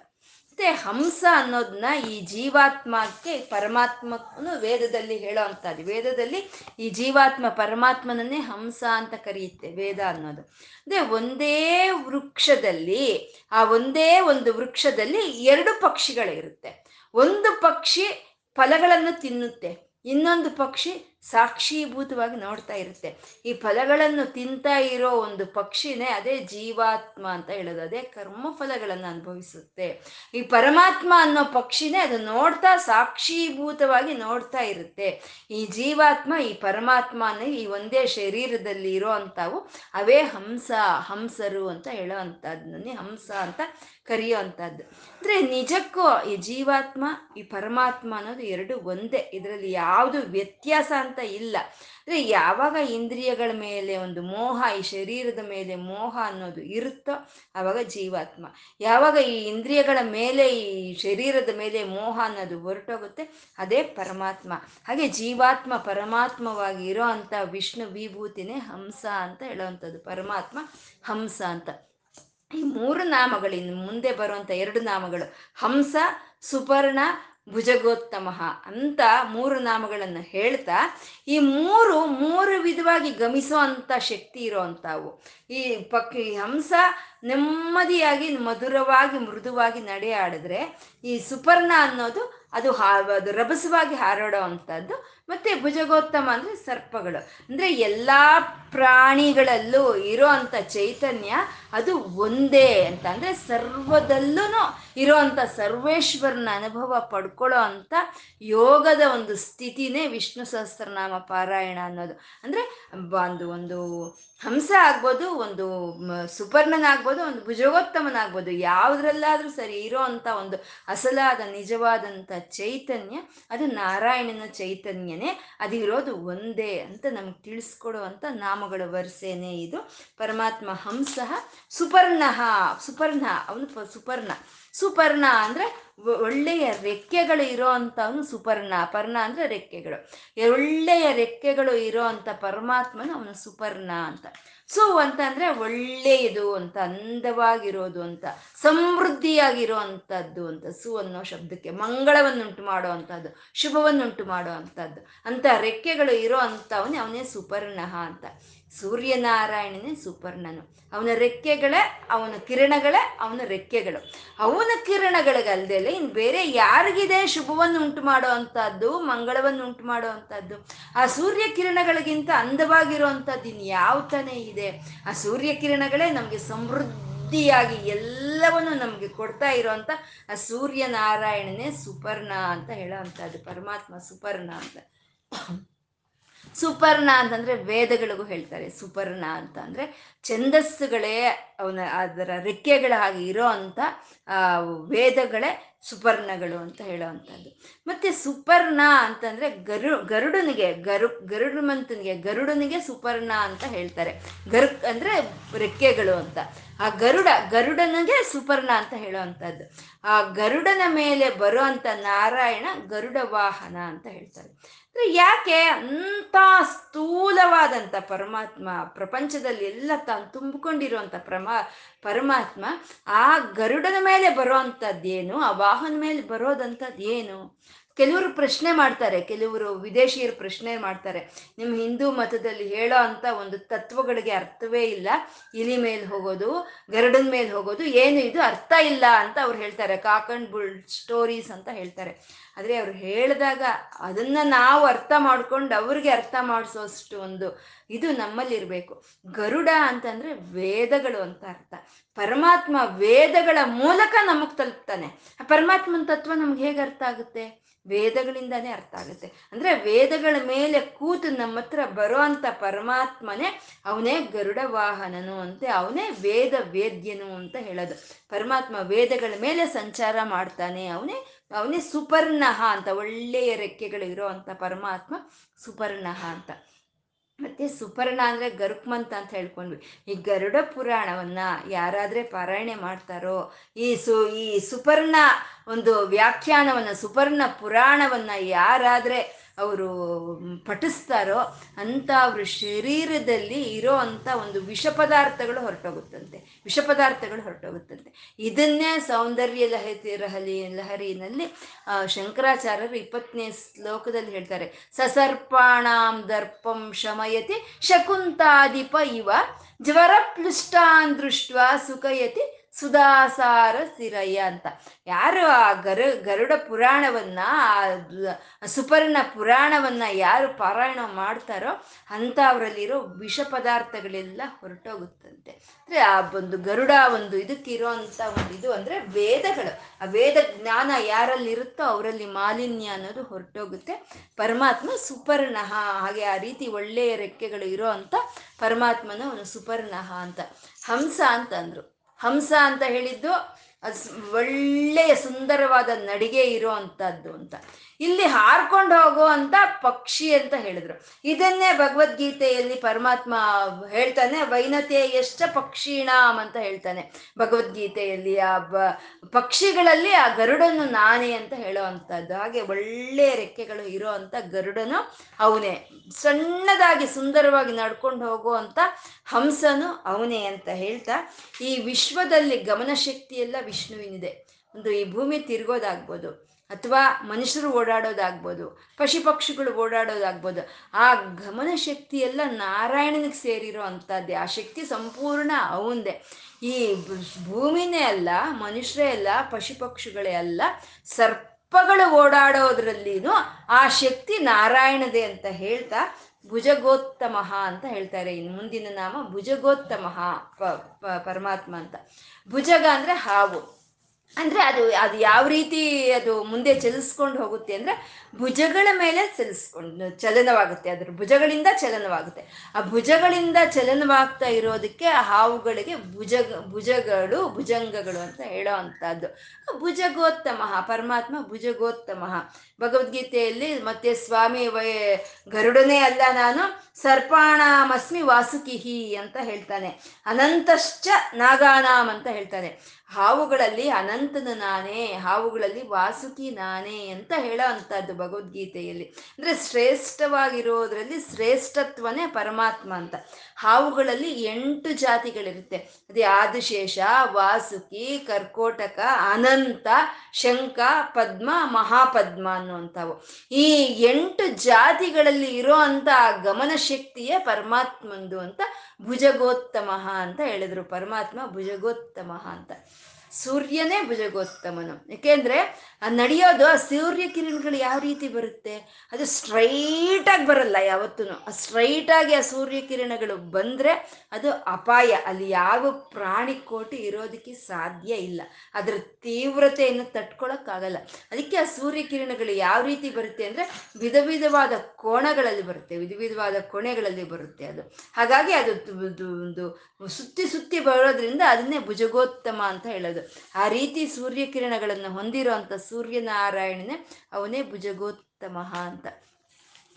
ಮತ್ತೆ ಹಂಸ ಅನ್ನೋದನ್ನ ಈ ಜೀವಾತ್ಮಕ್ಕೆ ಪರಮಾತ್ಮನು ವೇದದಲ್ಲಿ ಹೇಳೋ ಅಂಥದ್ದು. ವೇದದಲ್ಲಿ ಈ ಜೀವಾತ್ಮ ಪರಮಾತ್ಮನನ್ನೇ ಹಂಸ ಅಂತ ಕರೆಯುತ್ತೆ, ವೇದ ಅನ್ನೋದು. ಅಂದ್ರೆ ಒಂದೇ ವೃಕ್ಷದಲ್ಲಿ, ಆ ಒಂದೇ ಒಂದು ವೃಕ್ಷದಲ್ಲಿ ಎರಡು ಪಕ್ಷಿಗಳಿರುತ್ತೆ. ಒಂದು ಪಕ್ಷಿ ಫಲಗಳನ್ನು ತಿನ್ನುತ್ತೆ. ಇನ್ನೊಂದು ಪಕ್ಷಿ ಸಾಕ್ಷೀಭೂತವಾಗಿ ನೋಡ್ತಾ ಇರುತ್ತೆ. ಈ ಫಲಗಳನ್ನು ತಿಂತಾ ಇರೋ ಒಂದು ಪಕ್ಷಿನೇ ಅದೇ ಜೀವಾತ್ಮ ಅಂತ ಹೇಳೋದು. ಅದೇ ಕರ್ಮ ಫಲಗಳನ್ನು ಅನುಭವಿಸುತ್ತೆ. ಈ ಪರಮಾತ್ಮ ಅನ್ನೋ ಪಕ್ಷಿನೇ ಅದು ನೋಡ್ತಾ ಸಾಕ್ಷೀಭೂತವಾಗಿ ನೋಡ್ತಾ ಇರುತ್ತೆ. ಈ ಜೀವಾತ್ಮ, ಈ ಪರಮಾತ್ಮ ಈ ಒಂದೇ ಶರೀರದಲ್ಲಿ ಇರೋ ಅಂಥವು ಅವೇ ಹಂಸ, ಹಂಸರು ಅಂತ ಹೇಳೋ ಅಂಥದ್ದನ್ನೇ ಹಂಸ ಅಂತ ಕರೆಯೋ ಅಂಥದ್ದು ಅಂದರೆ ನಿಜಕ್ಕೂ ಈ ಜೀವಾತ್ಮ, ಈ ಪರಮಾತ್ಮ ಅನ್ನೋದು ಎರಡು ಒಂದೇ. ಇದರಲ್ಲಿ ಯಾವುದು ವ್ಯತ್ಯಾಸ ಅಂತ ಅಂತ ಇಲ್ಲ. ಅಂದರೆ ಯಾವಾಗ ಇಂದ್ರಿಯಗಳ ಮೇಲೆ ಒಂದು ಮೋಹ, ಈ ಶರೀರದ ಮೇಲೆ ಮೋಹ ಅನ್ನೋದು ಇರುತ್ತೋ ಆವಾಗ ಜೀವಾತ್ಮ. ಯಾವಾಗ ಈ ಇಂದ್ರಿಯಗಳ ಮೇಲೆ, ಈ ಶರೀರದ ಮೇಲೆ ಮೋಹ ಅನ್ನೋದು ಹೊರಟೋಗುತ್ತೆ, ಅದೇ ಪರಮಾತ್ಮ. ಹಾಗೆ ಜೀವಾತ್ಮ ಪರಮಾತ್ಮವಾಗಿ ಇರೋ ಅಂಥ ವಿಷ್ಣು ವಿಭೂತಿನೇ ಹಂಸ ಅಂತ ಹೇಳೋವಂಥದ್ದು. ಪರಮಾತ್ಮ ಹಂಸ ಅಂತ. ಈ ಮೂರು ನಾಮಗಳು ಇನ್ನು ಮುಂದೆ ಬರುವಂತ ಎರಡು ನಾಮಗಳು ಹಂಸ, ಸುಪರ್ಣ, ಭುಜಗೋತ್ತಮ ಅಂತ ಮೂರು ನಾಮಗಳನ್ನು ಹೇಳ್ತಾ ಈ ಮೂರು ಮೂರು ವಿಧವಾಗಿ ಗಮಿಸೋ ಅಂಥ ಶಕ್ತಿ ಇರೋವಂಥವು. ಈ ಪಕ್, ಈ ಹಂಸ ನೆಮ್ಮದಿಯಾಗಿ, ಮಧುರವಾಗಿ, ಮೃದುವಾಗಿ ನಡೆಯಾಡಿದ್ರೆ ಈ ಸುಪರ್ಣ ಅನ್ನೋದು ಅದು ಹಾ, ಅದು ರಭಸವಾಗಿ ಹಾರಾಡೋ ಅಂಥದ್ದು ಮತ್ತೆ ಭುಜಗೋತ್ತಮ ಅಂದರೆ ಸರ್ಪಗಳು. ಅಂದರೆ ಎಲ್ಲ ಪ್ರಾಣಿಗಳಲ್ಲೂ ಇರೋ ಅಂಥ ಚೈತನ್ಯ ಅದು ಒಂದೇ ಅಂತ. ಅಂದರೆ ಸರ್ವದಲ್ಲೂ ಇರೋ ಸರ್ವೇಶ್ವರನ ಅನುಭವ ಪಡ್ಕೊಳ್ಳೋ ಅಂಥ ಯೋಗದ ಒಂದು ಸ್ಥಿತಿನೇ ವಿಷ್ಣು ಸಹಸ್ರನಾಮ ಪಾರಾಯಣ ಅನ್ನೋದು. ಅಂದರೆ ಒಂದು ಒಂದು ಹಂಸ ಆಗ್ಬೋದು ಒಂದು ಸುಪರ್ಣನಾಗ್ಬೋದು ಒಂದು ಭುಜಗೋತ್ತಮನಾಗ್ಬೋದು ಯಾವುದ್ರಲ್ಲಾದ್ರೂ ಸರಿ ಇರೋ ಅಂತ ಒಂದು ಅಸಲಾದ ನಿಜವಾದಂಥ ಚೈತನ್ಯ, ಅದು ನಾರಾಯಣನ ಚೈತನ್ಯನೇ. ಅದಿರೋದು ಒಂದೇ ಅಂತ ನಮ್ಗೆ ತಿಳಿಸ್ಕೊಡೋ ಅಂಥ ನಾಮಗಳ ವರ್ಸೇನೆ ಇದು. ಪರಮಾತ್ಮ ಹಂಸಃ ಸುಪರ್ಣ ಸುಪರ್ಣ, ಅವನು ಸುಪರ್ಣ. ಸುಪರ್ಣ ಅಂದ್ರೆ ಒಳ್ಳೆಯ ರೆಕ್ಕೆಗಳು ಇರೋ ಅಂತವನು ಸುಪರ್ಣ. ಪರ್ಣ ಅಂದ್ರೆ ರೆಕ್ಕೆಗಳು. ಒಳ್ಳೆಯ ರೆಕ್ಕೆಗಳು ಇರೋ ಅಂತ ಪರಮಾತ್ಮನು ಅವನು ಸುಪರ್ಣ ಅಂತ. ಸೊ ಅಂತಂದ್ರೆ ಒಳ್ಳೆಯದು ಅಂತ, ಅಂದವಾಗಿರೋದು ಅಂತ, ಸಮೃದ್ಧಿಯಾಗಿರೋ ಅಂಥದ್ದು ಅಂತ. ಸು ಅನ್ನೋ ಶಬ್ದಕ್ಕೆ ಮಂಗಳವನ್ನುಂಟು ಮಾಡೋ ಅಂಥದ್ದು ಶುಭವನ್ನುಂಟು ಮಾಡೋ ಅಂಥದ್ದು ಅಂತ ರೆಕ್ಕೆಗಳು ಇರೋ ಅಂಥವನೇ ಅವನೇ ಸುಪರ್ಣ ಅಂತ. ಸೂರ್ಯನಾರಾಯಣನೇ ಸುಪರ್ಣನು ಅವನ ರೆಕ್ಕೆಗಳೇ, ಅವನ ಕಿರಣಗಳೇ, ಅವನ ರೆಕ್ಕೆಗಳು. ಅವನ ಕಿರಣಗಳಿಗಲ್ದೆ ಇನ್ನು ಬೇರೆ ಯಾರಿಗಿದೆ ಶುಭವನ್ನು ಉಂಟು ಮಾಡೋ ಅಂಥದ್ದು, ಮಂಗಳವನ್ನು ಉಂಟು ಮಾಡೋ ಆ ಸೂರ್ಯ ಕಿರಣಗಳಿಗಿಂತ ಅಂದವಾಗಿರುವಂಥದ್ದು ಇನ್ನು ಯಾವ ತಾನೇ ಇದೆ? ಆ ಸೂರ್ಯ ಕಿರಣಗಳೇ ನಮಗೆ ಸಮೃದ್ಧಿಯಾಗಿ ಎಲ್ಲವನ್ನು ನಮಗೆ ಕೊಡ್ತಾ ಇರೋವಂಥ ಆ ಸೂರ್ಯನಾರಾಯಣನೇ ಸುಪರ್ಣ ಅಂತ ಹೇಳೋ ಅಂಥದ್ದು, ಪರಮಾತ್ಮ ಸುಪರ್ಣ ಅಂತ. ಸುಪರ್ಣ ಅಂತಂದ್ರೆ ವೇದಗಳಿಗೂ ಹೇಳ್ತಾರೆ. ಸುಪರ್ಣ ಅಂತ ಅಂದ್ರೆ ಛಂದಸ್ಸುಗಳೇ ಅವನ ಅದರ ರೆಕ್ಕೆಗಳ ಹಾಗೆ ಇರೋ ಅಂತ ವೇದಗಳೇ ಸುಪರ್ಣಗಳು ಅಂತ ಹೇಳೋವಂಥದ್ದು. ಮತ್ತೆ ಸುಪರ್ಣ ಅಂತಂದ್ರೆ ಗರು, ಗರುಡನಿಗೆ, ಗರು, ಗರುಡಮಂತನಿಗೆ, ಗರುಡನಿಗೆ ಸುಪರ್ಣ ಅಂತ ಹೇಳ್ತಾರೆ. ಗರು, ಅಂದ್ರೆ ರೆಕ್ಕೆಗಳು ಅಂತ. ಆ ಗರುಡ, ಗರುಡನಿಗೆ ಸುಪರ್ಣ ಅಂತ ಹೇಳುವಂಥದ್ದು. ಆ ಗರುಡನ ಮೇಲೆ ಬರೋ ಅಂಥ ನಾರಾಯಣ ಗರುಡ ವಾಹನ ಅಂತ ಹೇಳ್ತಾರೆ. ಅಂದ್ರೆ ಯಾಕೆ ಅಂಥ ಸ್ಥೂಲವಾದಂಥ ಪರಮಾತ್ಮ, ಪ್ರಪಂಚದಲ್ಲಿ ಎಲ್ಲ ತಾನು ತುಂಬಿಕೊಂಡಿರುವಂಥ ಪ್ರಮಾ, ಪರಮಾತ್ಮ, ಆ ಗರುಡನ ಮೇಲೆ ಬರೋ ಅಂಥದ್ದೇನು ಆ ವಾಹನ ಮೇಲೆ ಬರೋದಂಥದ್ದು ಏನು ಕೆಲವರು ಪ್ರಶ್ನೆ ಮಾಡ್ತಾರೆ, ಕೆಲವರು ವಿದೇಶಿಯರು ಪ್ರಶ್ನೆ ಮಾಡ್ತಾರೆ. ನಿಮ್ಮ ಹಿಂದೂ ಮತದಲ್ಲಿ ಹೇಳೋ ಅಂತ ಒಂದು ತತ್ವಗಳಿಗೆ ಅರ್ಥವೇ ಇಲ್ಲ. ಇಲಿ ಮೇಲೆ ಹೋಗೋದು, ಗರುಡನ ಮೇಲೆ ಹೋಗೋದು, ಏನು ಇದು ಅರ್ಥ ಇಲ್ಲ ಅಂತ ಅವ್ರು ಹೇಳ್ತಾರೆ. ಕಾಕ್ ಅಂಡ್ ಬುಲ್ ಸ್ಟೋರೀಸ್ ಅಂತ ಹೇಳ್ತಾರೆ. ಆದರೆ ಅವ್ರು ಹೇಳಿದಾಗ ಅದನ್ನ ನಾವು ಅರ್ಥ ಮಾಡ್ಕೊಂಡು ಅವ್ರಿಗೆ ಅರ್ಥ ಮಾಡಿಸೋಷ್ಟು ಒಂದು ಇದು ನಮ್ಮಲ್ಲಿರಬೇಕು. ಗರುಡ ಅಂತಂದ್ರೆ ವೇದಗಳು ಅಂತ ಅರ್ಥ. ಪರಮಾತ್ಮ ವೇದಗಳ ಮೂಲಕ ನಮಗೆ ತಲುಪ್ತಾನೆ. ಆ ಪರಮಾತ್ಮನ ತತ್ವ ನಮ್ಗೆ ಹೇಗೆ ಅರ್ಥ ಆಗುತ್ತೆ? ವೇದಗಳಿಂದಾನೇ ಅರ್ಥ ಆಗುತ್ತೆ. ಅಂದ್ರೆ ವೇದಗಳ ಮೇಲೆ ಕೂತು ನಮ್ಮ ಹತ್ರ ಬರೋ ಅಂತ ಪರಮಾತ್ಮನೇ ಅವನೇ ಗರುಡ ವಾಹನನು ಅಂತೆ, ಅವನೇ ವೇದ ವೇದ್ಯನು ಅಂತ ಹೇಳೋದು. ಪರಮಾತ್ಮ ವೇದಗಳ ಮೇಲೆ ಸಂಚಾರ ಮಾಡ್ತಾನೆ, ಅವನೇ ಅವನೇ ಸುಪರ್ಣಹ ಅಂತ ಒಳ್ಳೆಯ ರೆಕ್ಕೆಗಳು ಇರೋ ಅಂತ ಪರಮಾತ್ಮ ಸುಪರ್ಣಹ ಅಂತ. ಮತ್ತೆ ಸುಪರ್ಣ ಅಂದ್ರೆ ಗರುಕ್ಮಂತ ಅಂತ ಹೇಳ್ಕೊಂಡ್ವಿ. ಈ ಗರುಡ ಪುರಾಣವನ್ನ ಯಾರಾದ್ರೆ ಪಾರಾಯಣೆ ಮಾಡ್ತಾರೋ, ಈ ಸು, ಈ ಸುಪರ್ಣ ಒಂದು ವ್ಯಾಖ್ಯಾನವನ್ನ, ಸುಪರ್ಣ ಪುರಾಣವನ್ನ ಯಾರಾದ್ರೆ ಅವರು ಪಠಿಸ್ತಾರೋ ಅಂತ ಅವ್ರ ಶರೀರದಲ್ಲಿ ಇರೋ ಅಂಥ ಒಂದು ವಿಷ ಪದಾರ್ಥಗಳು ಹೊರಟೋಗುತ್ತಂತೆ. ವಿಷ ಪದಾರ್ಥಗಳು ಹೊರಟೋಗುತ್ತಂತೆ. ಇದನ್ನೇ ಸೌಂದರ್ಯ ಲಹರಿ ರಹಲಿ ಲಹರಿನಲ್ಲಿ ಶಂಕರಾಚಾರ್ಯರು ಇಪ್ಪತ್ತನೇ ಶ್ಲೋಕದಲ್ಲಿ ಹೇಳ್ತಾರೆ. ಸಸರ್ಪಾಣಾಂ ದರ್ಪಂ ಶಮಯತಿ ಶಕುಂತಾಧಿಪ ಇವ ಜ್ವರ ಪ್ಲುಷ್ಟಾನ್ ದೃಷ್ಟ ಸುಖಯತಿ ಸುಧಾಸಾರ ಸ್ಥಿರಯ್ಯ ಅಂತ. ಯಾರು ಆ ಗರು, ಗರುಡ ಪುರಾಣವನ್ನ ಸುಪರ್ಣ ಪುರಾಣವನ್ನ ಯಾರು ಪಾರಾಯಣ ಮಾಡ್ತಾರೋ ಅಂಥವರಲ್ಲಿರೋ ವಿಷ ಪದಾರ್ಥಗಳೆಲ್ಲ ಹೊರಟೋಗುತ್ತಂತೆ. ಅಂದ್ರೆ ಆ ಒಂದು ಗರುಡ ಒಂದು ಇದಕ್ಕಿರೋ ಅಂತ ಒಂದು ಇದು ಅಂದ್ರೆ ವೇದಗಳು. ಆ ವೇದ ಜ್ಞಾನ ಯಾರಲ್ಲಿರುತ್ತೋ ಅವರಲ್ಲಿ ಮಾಲಿನ್ಯ ಅನ್ನೋದು ಹೊರಟೋಗುತ್ತೆ. ಪರಮಾತ್ಮ ಸುಪರ್ಣ ಹಾಗೆ ಆ ರೀತಿ ಒಳ್ಳೆಯ ರೆಕ್ಕೆಗಳು ಇರೋ ಅಂತ ಪರಮಾತ್ಮನ ಒಂದು ಸುಪರ್ಣ ಅಂತ. ಹಂಸ ಅಂತ ಅಂದ್ರು ಹಂಸ ಅಂತ ಹೇಳಿದ್ದು ಒಳ್ಳೆಯ ಸುಂದರವಾದ ನಡಿಗೆ ಇರೋ ಅಂತ. ಇಲ್ಲಿ ಹಾರ್ಕೊಂಡು ಹೋಗುವಂತ ಪಕ್ಷಿ ಅಂತ ಹೇಳಿದ್ರು. ಇದನ್ನೇ ಭಗವದ್ಗೀತೆಯಲ್ಲಿ ಪರಮಾತ್ಮ ಹೇಳ್ತಾನೆ, ವೈನತೆ ಎಷ್ಟ ಪಕ್ಷೀಣಾಮ್ ಅಂತ ಹೇಳ್ತಾನೆ. ಭಗವದ್ಗೀತೆಯಲ್ಲಿ ಆ ಪಕ್ಷಿಗಳಲ್ಲಿ ಆ ಗರುಡನು ನಾನೇ ಅಂತ ಹೇಳೋ ಅಂಥದ್ದು ಹಾಗೆ ಒಳ್ಳೆ ರೆಕ್ಕೆಗಳು ಇರೋ ಅಂತ ಗರುಡನು ಅವನೇ. ಸಣ್ಣದಾಗಿ ಸುಂದರವಾಗಿ ನಡ್ಕೊಂಡು ಹೋಗುವಂತ ಹಂಸನು ಅವನೇ ಅಂತ ಹೇಳ್ತಾ, ಈ ವಿಶ್ವದಲ್ಲಿ ಗಮನಶಕ್ತಿ ಎಲ್ಲ ವಿಷ್ಣುವಿನಿದೆ. ಒಂದು ಈ ಭೂಮಿ ತಿರ್ಗೋದಾಗ್ಬೋದು. ಅಥವಾ ಮನುಷ್ಯರು ಓಡಾಡೋದಾಗ್ಬೋದು, ಪಶು ಪಕ್ಷಿಗಳು ಓಡಾಡೋದಾಗ್ಬೋದು, ಆ ಗಮನ ಶಕ್ತಿ ಎಲ್ಲ ನಾರಾಯಣನಿಗೆ ಸೇರಿರೋ ಅಂಥದ್ದೇ. ಆ ಶಕ್ತಿ ಸಂಪೂರ್ಣ ಅವಂದೇ. ಈ ಭೂಮಿನೇ ಅಲ್ಲ, ಮನುಷ್ಯರೇ ಅಲ್ಲ, ಪಶು ಪಕ್ಷಿಗಳೇ ಅಲ್ಲ, ಸರ್ಪಗಳು ಓಡಾಡೋದ್ರಲ್ಲಿನೂ ಆ ಶಕ್ತಿ ನಾರಾಯಣದೇ ಅಂತ ಹೇಳ್ತಾ ಭುಜಗೋತ್ತಮ ಅಂತ ಹೇಳ್ತಾರೆ ಇನ್ನು ಮುಂದಿನ ನಾಮ ಭುಜಗೋತ್ತಮ ಪರಮಾತ್ಮ ಅಂತ. ಭುಜಗ ಅಂದರೆ ಹಾವು. ಅಂದ್ರೆ ಅದು ಅದು ಯಾವ ರೀತಿ ಅದು ಮುಂದೆ ಚಲಿಸ್ಕೊಂಡು ಹೋಗುತ್ತೆ ಅಂದ್ರೆ ಭುಜಗಳ ಮೇಲೆ ಚಲಿಸ್ಕೊಂಡು, ಚಲನವಾಗುತ್ತೆ. ಅದ್ರ ಭುಜಗಳಿಂದ ಚಲನವಾಗುತ್ತೆ. ಆ ಭುಜಗಳಿಂದ ಚಲನವಾಗ್ತಾ ಇರೋದಕ್ಕೆ ಆ ಹಾವುಗಳಿಗೆ ಭುಜ, ಭುಜಗಳು, ಭುಜಂಗಗಳು ಅಂತ ಹೇಳೋ ಅಂಥದ್ದು. ಭುಜಗೋತ್ತಮ, ಪರಮಾತ್ಮ ಭುಜಗೋತ್ತಮ. ಭಗವದ್ಗೀತೆಯಲ್ಲಿ ಮತ್ತೆ ಸ್ವಾಮಿ ವೈ, ಗರುಡನೇ ಅಲ್ಲ ನಾನು, ಸರ್ಪಾಣಾಮಸ್ಮಿ ವಾಸುಕಿಹಿ ಅಂತ ಹೇಳ್ತಾನೆ. ಅನಂತಶ್ಚ ನಾಗಾನಾಮ್ ಅಂತ ಹೇಳ್ತಾನೆ. ಹಾವುಗಳಲ್ಲಿ ಅನಂತನ ನಾನೇ, ಹಾವುಗಳಲ್ಲಿ ವಾಸುಕಿ ನಾನೇ ಅಂತ ಹೇಳೋ ಅಂಥದ್ದು ಭಗವದ್ಗೀತೆಯಲ್ಲಿ. ಅಂದರೆ ಶ್ರೇಷ್ಠವಾಗಿರೋದ್ರಲ್ಲಿ ಶ್ರೇಷ್ಠತ್ವನೇ ಪರಮಾತ್ಮ ಅಂತ. ಹಾವುಗಳಲ್ಲಿ ಎಂಟು ಜಾತಿಗಳಿರುತ್ತೆ. ಅದೇ ಆದಿಶೇಷ, ವಾಸುಕಿ, ಕರ್ಕೋಟಕ, ಅನಂತ, ಶಂಕ, ಪದ್ಮ, ಮಹಾಪದ್ಮ ಅನ್ನುವಂಥವು. ಈ ಎಂಟು ಜಾತಿಗಳಲ್ಲಿ ಇರೋ ಅಂತ ಗಮನ ಶಕ್ತಿಯೇ ಪರಮಾತ್ಮಂದು ಅಂತ ಭುಜಗೋತ್ತಮ ಅಂತ ಹೇಳಿದ್ರು. ಪರಮಾತ್ಮ ಭುಜಗೋತ್ತಮ ಅಂತ. ಸೂರ್ಯನೇ ಭುಜಗೋತ್ತಮನು ಯಾಕೆಂದ್ರೆ ಆ ನಡೆಯೋದು, ಆ ಸೂರ್ಯ ಕಿರಣಗಳು ಯಾವ ರೀತಿ ಬರುತ್ತೆ? ಅದು ಸ್ಟ್ರೈಟ್ ಆಗಿ ಬರಲ್ಲ ಯಾವತ್ತೂ ಆ ಸ್ಟ್ರೈಟ್ ಆಗಿ ಆ ಸೂರ್ಯ ಕಿರಣಗಳು ಬಂದ್ರೆ ಅದು ಅಪಾಯ. ಅಲ್ಲಿ ಯಾವ ಪ್ರಾಣಿ ಕೋಟಿ ಇರೋದಕ್ಕೆ ಸಾಧ್ಯ ಇಲ್ಲ. ಅದರ ತೀವ್ರತೆಯನ್ನು ತಟ್ಕೊಳಕ್ಕಾಗಲ್ಲ. ಅದಕ್ಕೆ ಆ ಸೂರ್ಯ ಕಿರಣಗಳು ಯಾವ ರೀತಿ ಬರುತ್ತೆ ಅಂದ್ರೆ ವಿಧ ವಿಧವಾದ ಕೋಣಗಳಲ್ಲಿ ಬರುತ್ತೆ. ವಿಧ ವಿಧವಾದ ಕೋಣೆಗಳಲ್ಲಿ ಬರುತ್ತೆ ಅದು. ಹಾಗಾಗಿ ಅದು ಒಂದು ಸುತ್ತಿ ಸುತ್ತಿ ಬರೋದ್ರಿಂದ ಅದನ್ನೇ ಭುಜಗೋತ್ತಮ ಅಂತ ಹೇಳೋದು. ಆ ರೀತಿ ಸೂರ್ಯ ಕಿರಣಗಳನ್ನು ಹೊಂದಿರೋ ಅಂತ ಸೂರ್ಯನಾರಾಯಣನೇ ಅವನೇ ಭುಜಗೋತ್ತಮ ಅಂತ.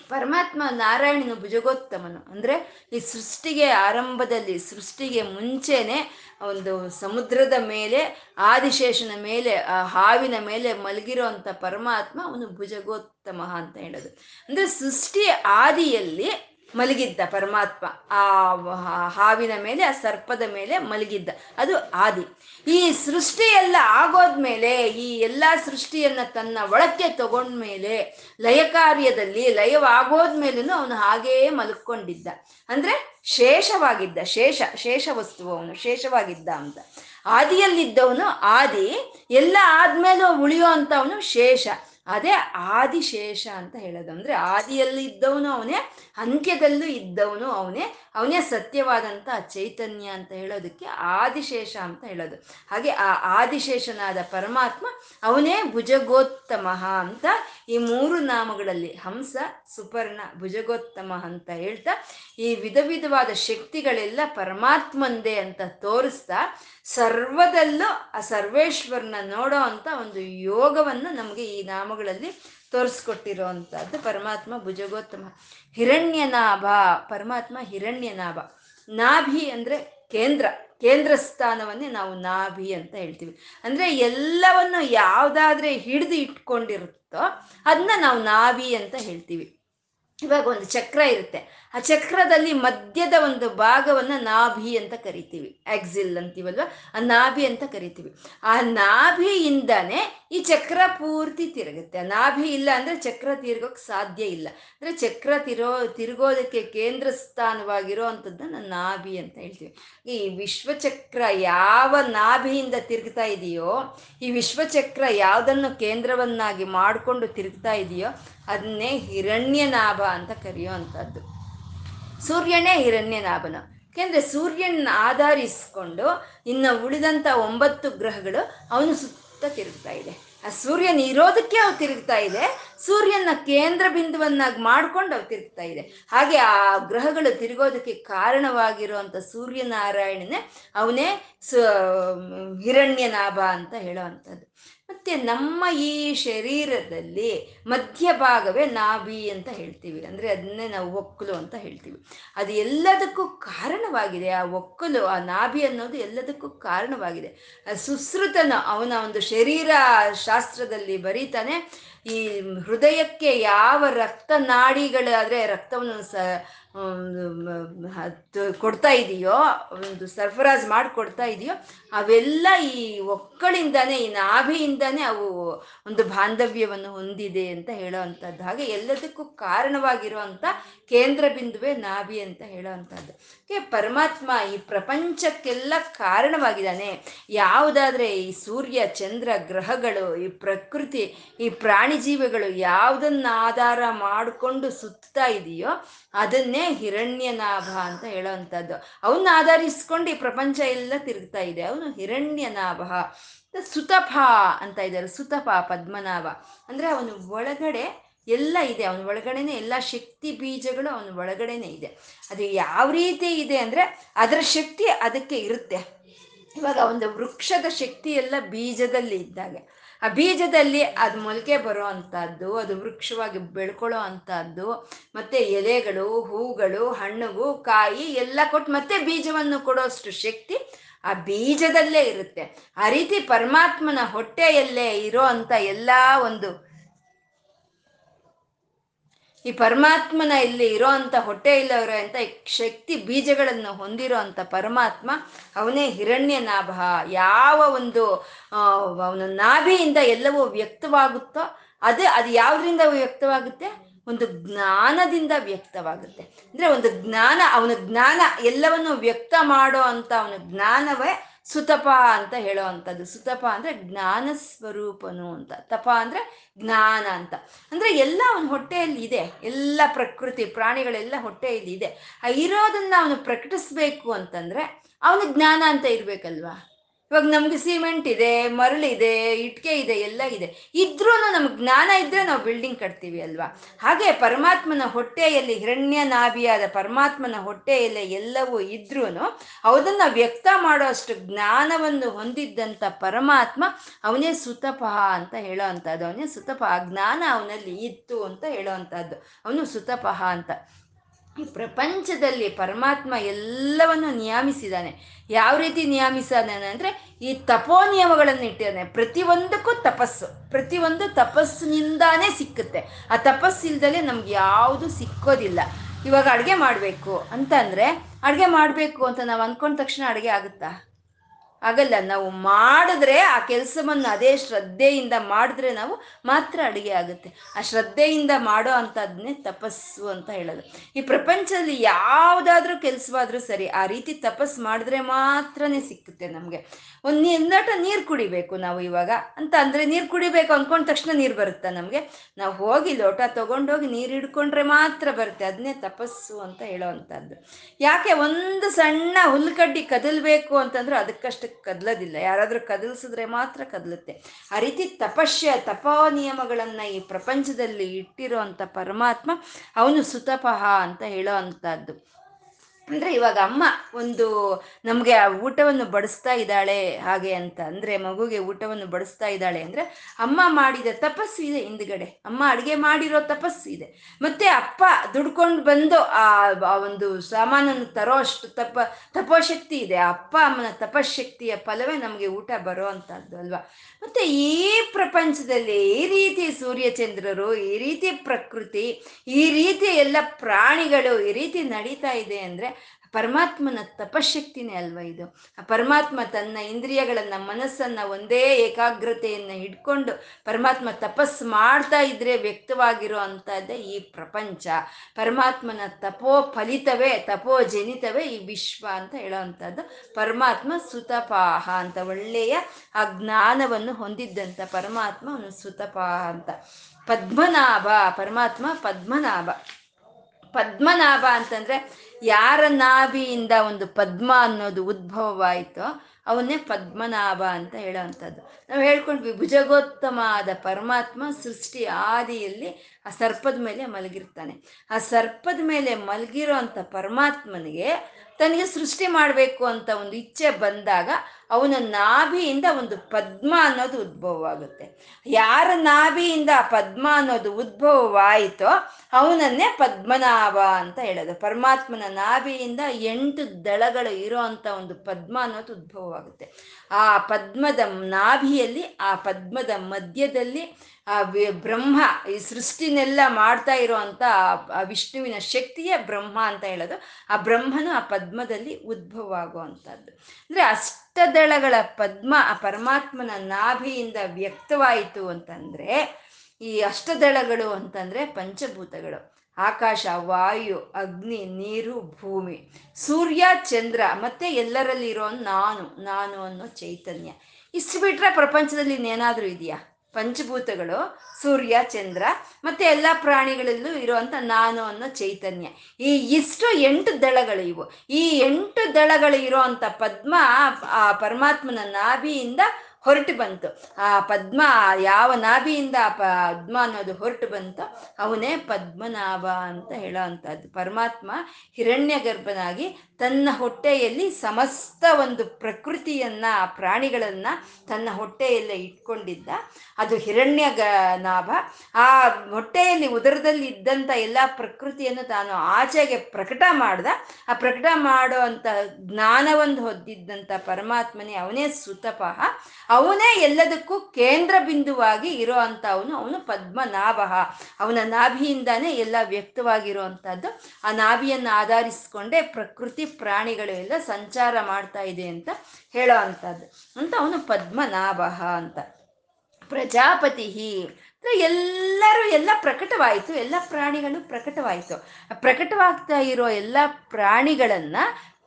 ಪರಮಾತ್ಮ ನಾರಾಯಣನು ಭುಜಗೋತ್ತಮನು. ಅಂದ್ರೆ ಈ ಸೃಷ್ಟಿಗೆ ಆರಂಭದಲ್ಲಿ, ಸೃಷ್ಟಿಗೆ ಮುಂಚೆನೆ ಒಂದು ಸಮುದ್ರದ ಮೇಲೆ, ಆದಿಶೇಷನ ಮೇಲೆ, ಆ ಹಾವಿನ ಮೇಲೆ ಮಲಗಿರೋ ಪರಮಾತ್ಮ ಅವನು ಭುಜಗೋತ್ತಮ ಅಂತ ಹೇಳೋದು. ಅಂದ್ರೆ ಸೃಷ್ಟಿ ಆದಿಯಲ್ಲಿ ಮಲಗಿದ್ದ ಪರಮಾತ್ಮ. ಆ ಹಾವಿನ ಮೇಲೆ, ಆ ಸರ್ಪದ ಮೇಲೆ ಮಲಗಿದ್ದ. ಅದು ಆದಿ. ಈ ಸೃಷ್ಟಿ ಎಲ್ಲ ಆಗೋದ್ಮೇಲೆ, ಈ ಎಲ್ಲ ಸೃಷ್ಟಿಯನ್ನ ತನ್ನ ಒಳಕ್ಕೆ ತಗೊಂಡ್ಮೇಲೆ, ಲಯ ಕಾರ್ಯದಲ್ಲಿ ಲಯವಾಗೋದ್ಮೇಲೂ ಅವನು ಹಾಗೇ ಮಲ್ಕೊಂಡಿದ್ದ. ಅಂದ್ರೆ ಶೇಷವಾಗಿದ್ದ, ಶೇಷ ಶೇಷ ವಸ್ತು ಅವನು, ಶೇಷವಾಗಿದ್ದ ಅಂತ. ಆದಿಯಲ್ಲಿದ್ದವನು ಆದಿ, ಎಲ್ಲ ಆದ್ಮೇಲೂ ಉಳಿಯೋ ಅಂತವನು ಶೇಷ. ಅದೇ ಆದಿಶೇಷ ಅಂತ ಹೇಳೋದು ಅಂದ್ರೆ ಆದಿಯಲ್ಲಿ ಇದ್ದವನು ಅವನೇ ಅಂತ್ಯದಲ್ಲೂ ಇದ್ದವನು ಅವನೇ ಅವನೇ ಸತ್ಯವಾದಂಥ ಚೈತನ್ಯ ಅಂತ ಹೇಳೋದಕ್ಕೆ ಆದಿಶೇಷ ಅಂತ ಹೇಳೋದು. ಹಾಗೆ ಆ ಆದಿಶೇಷನಾದ ಪರಮಾತ್ಮ ಅವನೇ ಭುಜಗೋತ್ತಮ ಅಂತ ಈ ಮೂರು ನಾಮಗಳಲ್ಲಿ ಹಂಸ, ಸುಪರ್ಣ, ಭುಜಗೋತ್ತಮ ಅಂತ ಹೇಳ್ತಾ ಈ ವಿಧ ವಿಧವಾದ ಶಕ್ತಿಗಳೆಲ್ಲ ಪರಮಾತ್ಮಂದೇ ಅಂತ ತೋರಿಸ್ತಾ ಸರ್ವದಲ್ಲೂ ಆ ಸರ್ವೇಶ್ವರನ ನೋಡೋ ಅಂತ ಒಂದು ಯೋಗವನ್ನು ನಮಗೆ ಈ ನಾಮಗಳಲ್ಲಿ ತೋರಿಸ್ಕೊಟ್ಟಿರೋ ಅಂಥದ್ದು ಪರಮಾತ್ಮ ಭುಜಗೋತ್ತಮ. ಹಿರಣ್ಯನಾಭ, ಪರಮಾತ್ಮ ಹಿರಣ್ಯನಾಭ. ನಾಭಿ ಅಂದರೆ ಕೇಂದ್ರ ಕೇಂದ್ರ ಸ್ಥಾನವನ್ನೇ ನಾವು ನಾಭಿ ಅಂತ ಹೇಳ್ತೀವಿ. ಅಂದರೆ ಎಲ್ಲವನ್ನು ಯಾವುದಾದ್ರೆ ಹಿಡಿದು ಇಟ್ಕೊಂಡಿರುತ್ತೋ ಅದನ್ನ ನಾವು ನಾಭಿ ಅಂತ ಹೇಳ್ತೀವಿ. ಇವಾಗ ಒಂದು ಚಕ್ರ ಇರುತ್ತೆ. ಆ ಚಕ್ರದಲ್ಲಿ ಮಧ್ಯದ ಒಂದು ಭಾಗವನ್ನ ನಾಭಿ ಅಂತ ಕರಿತೀವಿ. ಆಕ್ಸಿಲ್ ಅಂತೀವಲ್ವ? ಆ ನಾಭಿ ಅಂತ ಕರಿತೀವಿ. ಆ ನಾಭಿಯಿಂದನೇ ಈ ಚಕ್ರ ಪೂರ್ತಿ ತಿರುಗುತ್ತೆ. ಆ ನಾಭಿ ಇಲ್ಲ ಅಂದ್ರೆ ಚಕ್ರ ತಿರ್ಗೋಕ್ ಸಾಧ್ಯ ಇಲ್ಲ. ಅಂದ್ರೆ ಚಕ್ರ ತಿರೋ, ತಿರುಗೋದಕ್ಕೆ ಕೇಂದ್ರ ಸ್ಥಾನವಾಗಿರೋ ಅಂಥದ್ದನ್ನ ನಾಭಿ ಅಂತ ಹೇಳ್ತೀವಿ. ಈ ವಿಶ್ವಚಕ್ರ ಯಾವ ನಾಭಿಯಿಂದ ತಿರುಗ್ತಾ ಇದೆಯೋ, ಈ ವಿಶ್ವಚಕ್ರ ಯಾವುದನ್ನು ಕೇಂದ್ರವನ್ನಾಗಿ ಮಾಡಿಕೊಂಡು ತಿರುಗ್ತಾ ಇದೆಯೋ, ಅದನ್ನೇ ಹಿರಣ್ಯನಾಭ ಅಂತ ಕರೆಯೋ ಅಂಥದ್ದು ಸೂರ್ಯನೇ ಹಿರಣ್ಯನಾಭನ ಯಾಕೆಂದ್ರೆ ಸೂರ್ಯನ ಆಧರಿಸ್ಕೊಂಡು ಇನ್ನು ಉಳಿದಂಥ ಒಂಬತ್ತು ಗ್ರಹಗಳು ಅವನು ಸುತ್ತ ತಿರುಗ್ತಾ ಇದೆ. ಆ ಸೂರ್ಯನ ಇರೋದಕ್ಕೆ ಅವು ತಿರುಗ್ತಾ ಇದೆ. ಸೂರ್ಯನ ಕೇಂದ್ರ ಬಿಂದುವನ್ನಾಗಿ ಮಾಡ್ಕೊಂಡು ಅವು ತಿರುಗ್ತಾ ಇದೆ. ಹಾಗೆ ಆ ಗ್ರಹಗಳು ತಿರುಗೋದಕ್ಕೆ ಕಾರಣವಾಗಿರುವಂಥ ಸೂರ್ಯನಾರಾಯಣನೇ ಅವನೇ ಸು ಹಿರಣ್ಯನಾಭ ಅಂತ ಹೇಳೋ ಅಂಥದ್ದು. ಮತ್ತೆ ನಮ್ಮ ಈ ಶರೀರದಲ್ಲಿ ಮಧ್ಯಭಾಗವೇ ನಾಭಿ ಅಂತ ಹೇಳ್ತೀವಿ. ಅಂದರೆ ಅದನ್ನೇ ನಾವು ಒಕ್ಕಲು ಅಂತ ಹೇಳ್ತೀವಿ. ಅದು ಎಲ್ಲದಕ್ಕೂ ಕಾರಣವಾಗಿದೆ. ಆ ಒಕ್ಕಲು, ಆ ನಾಭಿ ಅನ್ನೋದು ಎಲ್ಲದಕ್ಕೂ ಕಾರಣವಾಗಿದೆ. ಸುಶ್ರುತನ, ಅವನ ಒಂದು ಶರೀರ ಶಾಸ್ತ್ರದಲ್ಲಿ ಬರೀತಾನೆ, ಈ ಹೃದಯಕ್ಕೆ ಯಾವ ರಕ್ತ ನಾಡಿಗಳಾದರೆ ರಕ್ತವನ್ನು ಸ ಕೊಡ್ತಾ ಇದೆಯೋ, ಒಂದು ಸರ್ಫರಾಜ್ ಮಾಡಿಕೊಡ್ತಾ ಇದೆಯೋ, ಅವೆಲ್ಲ ಈ ಒಕ್ಕಳಿಂದಾನೇ, ಈ ನಾಭಿಯಿಂದಾನೇ ಅವು ಒಂದು ಬಾಂಧವ್ಯವನ್ನು ಹೊಂದಿದೆ ಅಂತ ಹೇಳೋ ಅಂಥದ್ದು. ಹಾಗೆ ಎಲ್ಲದಕ್ಕೂ ಕಾರಣವಾಗಿರುವಂಥ ಕೇಂದ್ರ ಬಿಂದುವೆ ನಾಭಿ ಅಂತ ಹೇಳೋ ಅಂಥದ್ದು. ಪರಮಾತ್ಮ ಈ ಪ್ರಪಂಚಕ್ಕೆಲ್ಲ ಕಾರಣವಾಗಿದ್ದಾನೆ. ಯಾವುದಾದ್ರೆ ಈ ಸೂರ್ಯ, ಚಂದ್ರ ಗ್ರಹಗಳು, ಈ ಪ್ರಕೃತಿ, ಈ ಪ್ರಾಣಿ ಜೀವಿಗಳು ಯಾವುದನ್ನ ಆಧಾರ ಮಾಡಿಕೊಂಡು ಸುತ್ತಾ ಇದೆಯೋ, ಅದನ್ನೇ ಹಿರಣ್ಯನಾಭ ಅಂತ ಹೇಳೋವಂಥದ್ದು. ಅವನ್ನ ಆಧರಿಸ್ಕೊಂಡು ಈ ಪ್ರಪಂಚ ಎಲ್ಲ ತಿರುಗ್ತಾ ಇದೆ. ಅವನು ಹಿರಣ್ಯನಾಭ. ಸುತಪ ಅಂತ ಇದ್ದಾರೆ. ಸುತಪ, ಪದ್ಮನಾಭ. ಅಂದ್ರೆ ಅವನು ಒಳಗಡೆ ಎಲ್ಲ ಇದೆ. ಅವನ ಒಳಗಡೆನೆ ಎಲ್ಲ ಶಕ್ತಿ ಬೀಜಗಳು ಅವನ ಒಳಗಡೆನೆ ಇದೆ. ಅದು ಯಾವ ರೀತಿ ಇದೆ ಅಂದ್ರೆ ಅದರ ಶಕ್ತಿ ಅದಕ್ಕೆ ಇರುತ್ತೆ. ಇವಾಗ ಒಂದು ವೃಕ್ಷದ ಶಕ್ತಿ ಎಲ್ಲ ಬೀಜದಲ್ಲಿ ಇದ್ದಾಗೆ ಆ ಬೀಜದಲ್ಲಿ ಅದು ಮೊಳಕೆ ಬರೋ ಅಂಥದ್ದು ಅದು ವೃಕ್ಷವಾಗಿ ಬೆಳ್ಕೊಳ್ಳೋ ಅಂಥದ್ದು ಮತ್ತೆ ಎಲೆಗಳು, ಹೂಗಳು ಹಣ್ಣುಗು ಕಾಯಿ ಎಲ್ಲ ಕೊಟ್ಟು ಮತ್ತೆ ಬೀಜವನ್ನು ಕೊಡೋಷ್ಟು ಶಕ್ತಿ ಆ ಬೀಜದಲ್ಲೇ ಇರುತ್ತೆ. ಆ ರೀತಿ ಪರಮಾತ್ಮನ ಹೊಟ್ಟೆಯಲ್ಲೇ ಇರೋ ಅಂತ ಎಲ್ಲ ಒಂದು ಈ ಪರಮಾತ್ಮನ ಇಲ್ಲಿ ಇರೋ ಅಂತ ಹೊಟ್ಟೆ ಇಲ್ಲವರ ಅಂತ ಶಕ್ತಿ ಬೀಜಗಳನ್ನು ಹೊಂದಿರೋ ಅಂತ ಪರಮಾತ್ಮ, ಅವನೇ ಹಿರಣ್ಯನಾಭ. ಯಾವ ಒಂದು ಅವನ ನಾಭಿಯಿಂದ ಎಲ್ಲವೂ ವ್ಯಕ್ತವಾಗುತ್ತೋ, ಅದೇ, ಅದು ಯಾವ್ದ್ರಿಂದ ವ್ಯಕ್ತವಾಗುತ್ತೆ? ಒಂದು ಜ್ಞಾನದಿಂದ ವ್ಯಕ್ತವಾಗುತ್ತೆ. ಅಂದ್ರೆ ಒಂದು ಜ್ಞಾನ, ಅವನ ಜ್ಞಾನ ಎಲ್ಲವನ್ನು ವ್ಯಕ್ತ ಮಾಡೋ ಅಂತ ಅವನ ಜ್ಞಾನವೇ ಸುತಪ ಅಂತ ಹೇಳೋ ಅಂಥದ್ದು ಸುತಪ ಅಂದರೆ ಜ್ಞಾನ ಸ್ವರೂಪನು ಅಂತ. ತಪ ಅಂದರೆ ಜ್ಞಾನ ಅಂತ. ಅಂದರೆ ಎಲ್ಲ ಅವನ ಹೊಟ್ಟೆಯಲ್ಲಿ ಇದೆ. ಎಲ್ಲ ಪ್ರಕೃತಿ, ಪ್ರಾಣಿಗಳೆಲ್ಲ ಹೊಟ್ಟೆಯಲ್ಲಿ ಇದೆ. ಇರೋದನ್ನ ಅವನು ಪ್ರಕಟಿಸ್ಬೇಕು ಅಂತಂದರೆ ಅವನು ಜ್ಞಾನ ಅಂತ ಇರ್ಬೇಕಲ್ವಾ? ಇವಾಗ ನಮ್ಗೆ ಸಿಮೆಂಟ್ ಇದೆ ಮರಳಿದೆ ಇಟ್ಕೆ ಇದೆ, ಎಲ್ಲ ಇದೆ. ಇದ್ರೂ ನಮ್ಗೆ ಜ್ಞಾನ ಇದ್ರೆ ನಾವು ಬಿಲ್ಡಿಂಗ್ ಕಟ್ತೀವಿ ಅಲ್ವಾ? ಹಾಗೆ ಪರಮಾತ್ಮನ ಹೊಟ್ಟೆಯಲ್ಲಿ ಹಿರಣ್ಯ ನಾಭಿಯಾದ ಪರಮಾತ್ಮನ ಹೊಟ್ಟೆಯಲ್ಲಿ ಎಲ್ಲವೂ ಇದ್ರೂ ಅದನ್ನ ವ್ಯಕ್ತ ಮಾಡೋ ಅಷ್ಟು ಜ್ಞಾನವನ್ನು ಹೊಂದಿದ್ದಂಥ ಪರಮಾತ್ಮ ಅವನೇ ಸುತಪ ಅಂತ ಹೇಳೋ ಅಂಥದ್ದು. ಅವನೇ ಸುತಪ ಜ್ಞಾನ ಅವನಲ್ಲಿ ಇತ್ತು ಅಂತ ಹೇಳೋ ಅಂಥದ್ದು. ಅವನು ಸುತಪಹ ಅಂತ. ಈ ಪ್ರಪಂಚದಲ್ಲಿ ಪರಮಾತ್ಮ ಎಲ್ಲವನ್ನು ನಿಯಮಿಸಿದ್ದಾನೆ. ಯಾವ ರೀತಿ ನಿಯಮಿಸಿದಾನೆ ಅಂದರೆ ಈ ತಪೋ ನಿಯಮಗಳನ್ನು ಇಟ್ಟಿದ್ದಾನೆ ಪ್ರತಿಯೊಂದಕ್ಕೂ ತಪಸ್ಸು. ಪ್ರತಿಯೊಂದು ತಪಸ್ಸಿನಿಂದಾನೇ ಸಿಕ್ಕುತ್ತೆ. ಆ ತಪಸ್ಸಿಲ್ದಲೇ ನಮ್ಗೆ ಯಾವುದು ಸಿಕ್ಕೋದಿಲ್ಲ. ಇವಾಗ ಅಡುಗೆ ಮಾಡಬೇಕು ಅಂತಂದರೆ ಅಡುಗೆ ಮಾಡಬೇಕು ಅಂತ ನಾವು ಅಂದ್ಕೊಂಡ ತಕ್ಷಣ ಅಡುಗೆ ಆಗುತ್ತಾ? ಆಗಲ್ಲ. ನಾವು ಮಾಡಿದ್ರೆ ಆ ಕೆಲಸವನ್ನು ಅದೇ ಶ್ರದ್ಧೆಯಿಂದ ಮಾಡಿದ್ರೆ ನಾವು ಮಾತ್ರ ಅಡುಗೆ ಆಗುತ್ತೆ. ಆ ಶ್ರದ್ಧೆಯಿಂದ ಮಾಡೋ ಅಂಥದ್ದನ್ನೇ ತಪಸ್ಸು ಅಂತ ಹೇಳೋದು. ಈ ಪ್ರಪಂಚದಲ್ಲಿ ಯಾವುದಾದ್ರೂ ಕೆಲಸವಾದರೂ ಸರಿ ಆ ರೀತಿ ತಪಸ್ಸು ಮಾಡಿದ್ರೆ ಮಾತ್ರನೇ ಸಿಕ್ಕುತ್ತೆ ನಮಗೆ. ಒಂದು ಲೋಟ ನೀರು ಕುಡಿಬೇಕು ನಾವು ಇವಾಗ. ಅಂತ ಅಂದರೆ ನೀರು ಕುಡಿಬೇಕು ಅಂದ್ಕೊಂಡ ತಕ್ಷಣ ನೀರು ಬರುತ್ತೆ ನಮಗೆ? ನಾವು ಹೋಗಿ ಲೋಟ ತೊಗೊಂಡೋಗಿ ನೀರು ಹಿಡ್ಕೊಂಡ್ರೆ ಮಾತ್ರ ಬರುತ್ತೆ. ಅದನ್ನೇ ತಪಸ್ಸು ಅಂತ ಹೇಳೋ ಅಂಥದ್ದು. ಯಾಕೆ ಒಂದು ಸಣ್ಣ ಹುಲ್ಕಡ್ಡಿ ಕದಲ್ಬೇಕು ಅಂತಂದ್ರೆ ಅದಕ್ಕಷ್ಟು ಕದಲೋದಿಲ್ಲ. ಯಾರಾದರೂ ಕದಲ್ಸಿದ್ರೆ ಮಾತ್ರ ಕದಲುತ್ತೆ. ಆ ರೀತಿ ತಪಸ್ಯ ತಪೋ ನಿಯಮಗಳನ್ನು ಈ ಪ್ರಪಂಚದಲ್ಲಿ ಇಟ್ಟಿರೋ ಪರಮಾತ್ಮ ಅವನು ಸುತಪಹ ಅಂತ ಹೇಳೋ ಅಂಥದ್ದು ಅಂದ್ರೆ ಇವಾಗ ಅಮ್ಮ ಒಂದು ನಮಗೆ ಆ ಊಟವನ್ನು ಬಡಿಸ್ತಾ ಇದ್ದಾಳೆ ಹಾಗೆ ಅಂತ ಅಂದ್ರೆ ಮಗುಗೆ ಊಟವನ್ನು ಬಡಿಸ್ತಾ ಇದ್ದಾಳೆ ಅಂದ್ರೆ ಅಮ್ಮ ಮಾಡಿದ ತಪಸ್ಸು ಇದೆ ಹಿಂದ್ಗಡೆ. ಅಮ್ಮ ಅಡುಗೆ ಮಾಡಿರೋ ತಪಸ್ಸು ಇದೆ. ಮತ್ತೆ ಅಪ್ಪ ದುಡ್ಕೊಂಡು ಬಂದು ಆ ಒಂದು ಸಾಮಾನನ್ನು ತರೋ ಅಷ್ಟು ತಪ, ತಪೋಶಕ್ತಿ ಇದೆ. ಅಪ್ಪ ಅಮ್ಮನ ತಪಶಕ್ತಿಯ ಫಲವೇ ನಮಗೆ ಊಟ ಬರೋ ಅಂತದ್ದು ಅಲ್ವಾ? ಮತ್ತೆ ಈ ಪ್ರಪಂಚದಲ್ಲಿ ಈ ರೀತಿ ಸೂರ್ಯಚಂದ್ರರು, ಈ ರೀತಿ ಪ್ರಕೃತಿ, ಈ ರೀತಿ ಎಲ್ಲ ಪ್ರಾಣಿಗಳು ಈ ರೀತಿ ನಡೀತಾ ಇದೆ ಅಂದ್ರೆ ಪರಮಾತ್ಮನ ತಪಶಕ್ತಿನೇ ಅಲ್ವಾ ಇದು? ಆ ಪರಮಾತ್ಮ ತನ್ನ ಇಂದ್ರಿಯಗಳನ್ನ ಮನಸ್ಸನ್ನ ಒಂದೇ ಏಕಾಗ್ರತೆಯನ್ನ ಹಿಡ್ಕೊಂಡು ಪರಮಾತ್ಮ ತಪಸ್ ಮಾಡ್ತಾ ಇದ್ರೆ ವ್ಯಕ್ತವಾಗಿರೋ ಅಂತದ್ದೇ ಈ ಪ್ರಪಂಚ. ಪರಮಾತ್ಮನ ತಪೋ ಫಲಿತವೇ ತಪೋ ಜನಿತವೇ ಈ ವಿಶ್ವ ಅಂತ ಹೇಳೋ ಪರಮಾತ್ಮ ಸುತಪಾಹ ಅಂತ, ಒಳ್ಳೆಯ ಆ ಜ್ಞಾನವನ್ನು ಹೊಂದಿದ್ದಂಥ ಪರಮಾತ್ಮ ಅವನು ಸುತಪಾಹ ಅಂತ. ಪದ್ಮನಾಭ, ಪರಮಾತ್ಮ ಪದ್ಮನಾಭ. ಪದ್ಮನಾಭ ಅಂತಂದ್ರೆ ಯಾರ ನಾಭಿಯಿಂದ ಒಂದು ಪದ್ಮ ಅನ್ನೋದು ಉದ್ಭವವಾಯಿತೋ ಅವನ್ನೇ ಪದ್ಮನಾಭ ಅಂತ ಹೇಳೋವಂಥದ್ದು. ನಾವು ಹೇಳ್ಕೊಂಡ್ವಿ ಭುಜಗೋತ್ತಮ ಆದ ಪರಮಾತ್ಮ ಸೃಷ್ಟಿ ಆದಿಯಲ್ಲಿ ಆ ಸರ್ಪದ ಮೇಲೆ ಮಲಗಿರ್ತಾನೆ. ಆ ಸರ್ಪದ ಮೇಲೆ ಮಲಗಿರೋ ಅಂಥ ಪರಮಾತ್ಮನಿಗೆ ತನಗೆ ಸೃಷ್ಟಿ ಮಾಡಬೇಕು ಅಂತ ಒಂದು ಇಚ್ಛೆ ಬಂದಾಗ ಅವನ ನಾಭಿಯಿಂದ ಒಂದು ಪದ್ಮ ಅನ್ನೋದು ಉದ್ಭವವಾಗುತ್ತೆ. ಯಾರ ನಾಭಿಯಿಂದ ಪದ್ಮ ಅನ್ನೋದು ಉದ್ಭವವಾಯಿತೋ ಅವನನ್ನೇ ಪದ್ಮನಾಭ ಅಂತ ಹೇಳೋದು. ಪರಮಾತ್ಮನ ನಾಭಿಯಿಂದ ಎಂಟು ದಳಗಳು ಇರೋ ಒಂದು ಪದ್ಮ ಅನ್ನೋದು ಉದ್ಭವವಾಗುತ್ತೆ. ಆ ಪದ್ಮದ ನಾಭಿಯಲ್ಲಿ, ಆ ಪದ್ಮದ ಮಧ್ಯದಲ್ಲಿ ಆ ಬ್ರಹ್ಮ ಈ ಸೃಷ್ಟಿನೆಲ್ಲ ಮಾಡ್ತಾ ಇರೋವಂಥ ಆ ವಿಷ್ಣುವಿನ ಶಕ್ತಿಯೇ ಬ್ರಹ್ಮ ಅಂತ ಹೇಳೋದು. ಆ ಬ್ರಹ್ಮನು ಆ ಪದ್ಮದಲ್ಲಿ ಉದ್ಭವ ಆಗುವಂಥದ್ದು ಅಂದ್ರೆ ಅಷ್ಟದಳಗಳ ಪದ್ಮ ಆ ಪರಮಾತ್ಮನ ನಾಭಿಯಿಂದ ವ್ಯಕ್ತವಾಯಿತು ಅಂತಂದ್ರೆ, ಈ ಅಷ್ಟದಳಗಳು ಅಂತಂದ್ರೆ ಪಂಚಭೂತಗಳು. ಆಕಾಶ, ವಾಯು, ಅಗ್ನಿ, ನೀರು, ಭೂಮಿ. ಸೂರ್ಯ, ಚಂದ್ರ, ಮತ್ತೆ ಎಲ್ಲರಲ್ಲಿ ಇರೋ ನಾನು ನಾನು ಅನ್ನೋ ಚೈತನ್ಯ. ಇಷ್ಟು ಬಿಟ್ರೆ ಪ್ರಪಂಚದಲ್ಲಿ ಇನ್ನೇನಾದರೂ ಇದೆಯಾ? ಪಂಚಭೂತಗಳು, ಸೂರ್ಯ, ಚಂದ್ರ, ಮತ್ತೆ ಎಲ್ಲ ಪ್ರಾಣಿಗಳಲ್ಲೂ ಇರುವಂತ ನಾನು ಅನ್ನೋ ಚೈತನ್ಯ. ಈ ಇಷ್ಟು ಎಂಟು ದಳಗಳು ಇವು. ಈ ಎಂಟು ದಳಗಳು ಇರುವಂತ ಪದ್ಮ ಆ ಪರಮಾತ್ಮನ ನಾಭಿಯಿಂದ ಹೊರಟು ಬಂತು. ಆ ಪದ್ಮ, ಯಾವ ನಾಭಿಯಿಂದ ಆ ಪದ್ಮ ಅನ್ನೋದು ಹೊರಟು ಬಂತು ಅವನೇ ಪದ್ಮನಾಭ ಅಂತ ಹೇಳೋ ಅಂಥದ್ದು ಪರಮಾತ್ಮ ಹಿರಣ್ಯ ಗರ್ಭನಾಗಿ ತನ್ನ ಹೊಟ್ಟೆಯಲ್ಲಿ ಸಮಸ್ತ ಒಂದು ಪ್ರಕೃತಿಯನ್ನ, ಪ್ರಾಣಿಗಳನ್ನ ತನ್ನ ಹೊಟ್ಟೆಯಲ್ಲೇ ಇಟ್ಕೊಂಡಿದ್ದ. ಅದು ಹಿರಣ್ಯ ನಾಭ ಆ ಹೊಟ್ಟೆಯಲ್ಲಿ ಉದರದಲ್ಲಿ ಇದ್ದಂಥ ಎಲ್ಲ ಪ್ರಕೃತಿಯನ್ನು ತಾನು ಆಚೆಗೆ ಪ್ರಕಟ ಮಾಡ್ದ. ಆ ಪ್ರಕಟ ಮಾಡೋ ಅಂತ ಜ್ಞಾನವನ್ನು ಹೊದ್ದಿದ್ದಂಥ ಪರಮಾತ್ಮನೇ ಅವನೇ ಸುತಪಃ ಅವನೇ ಎಲ್ಲದಕ್ಕೂ ಕೇಂದ್ರ ಬಿಂದುವಾಗಿ ಇರೋ ಅಂತ ಅವನು ಅವನು ಪದ್ಮನಾಭ. ಅವನ ನಾಭಿಯಿಂದಾನೇ ಎಲ್ಲ ವ್ಯಕ್ತವಾಗಿರುವಂಥದ್ದು ಆ ನಾಭಿಯನ್ನು ಆಧರಿಸಿಕೊಂಡೇ ಪ್ರಕೃತಿ ಪ್ರಾಣಿಗಳು ಎಲ್ಲ ಸಂಚಾರ ಮಾಡ್ತಾ ಇದೆ ಅಂತ ಹೇಳೋ ಅಂಥದ್ದು ಅಂತ ಅವನು ಪದ್ಮನಾಭ ಅಂತ. ಪ್ರಜಾಪತಿ ಎಲ್ಲರೂ ಎಲ್ಲ ಪ್ರಕಟವಾಯಿತು. ಎಲ್ಲ ಪ್ರಾಣಿಗಳು ಪ್ರಕಟವಾಯಿತು. ಪ್ರಕಟವಾಗ್ತಾ ಇರೋ ಎಲ್ಲ ಪ್ರಾಣಿಗಳನ್ನ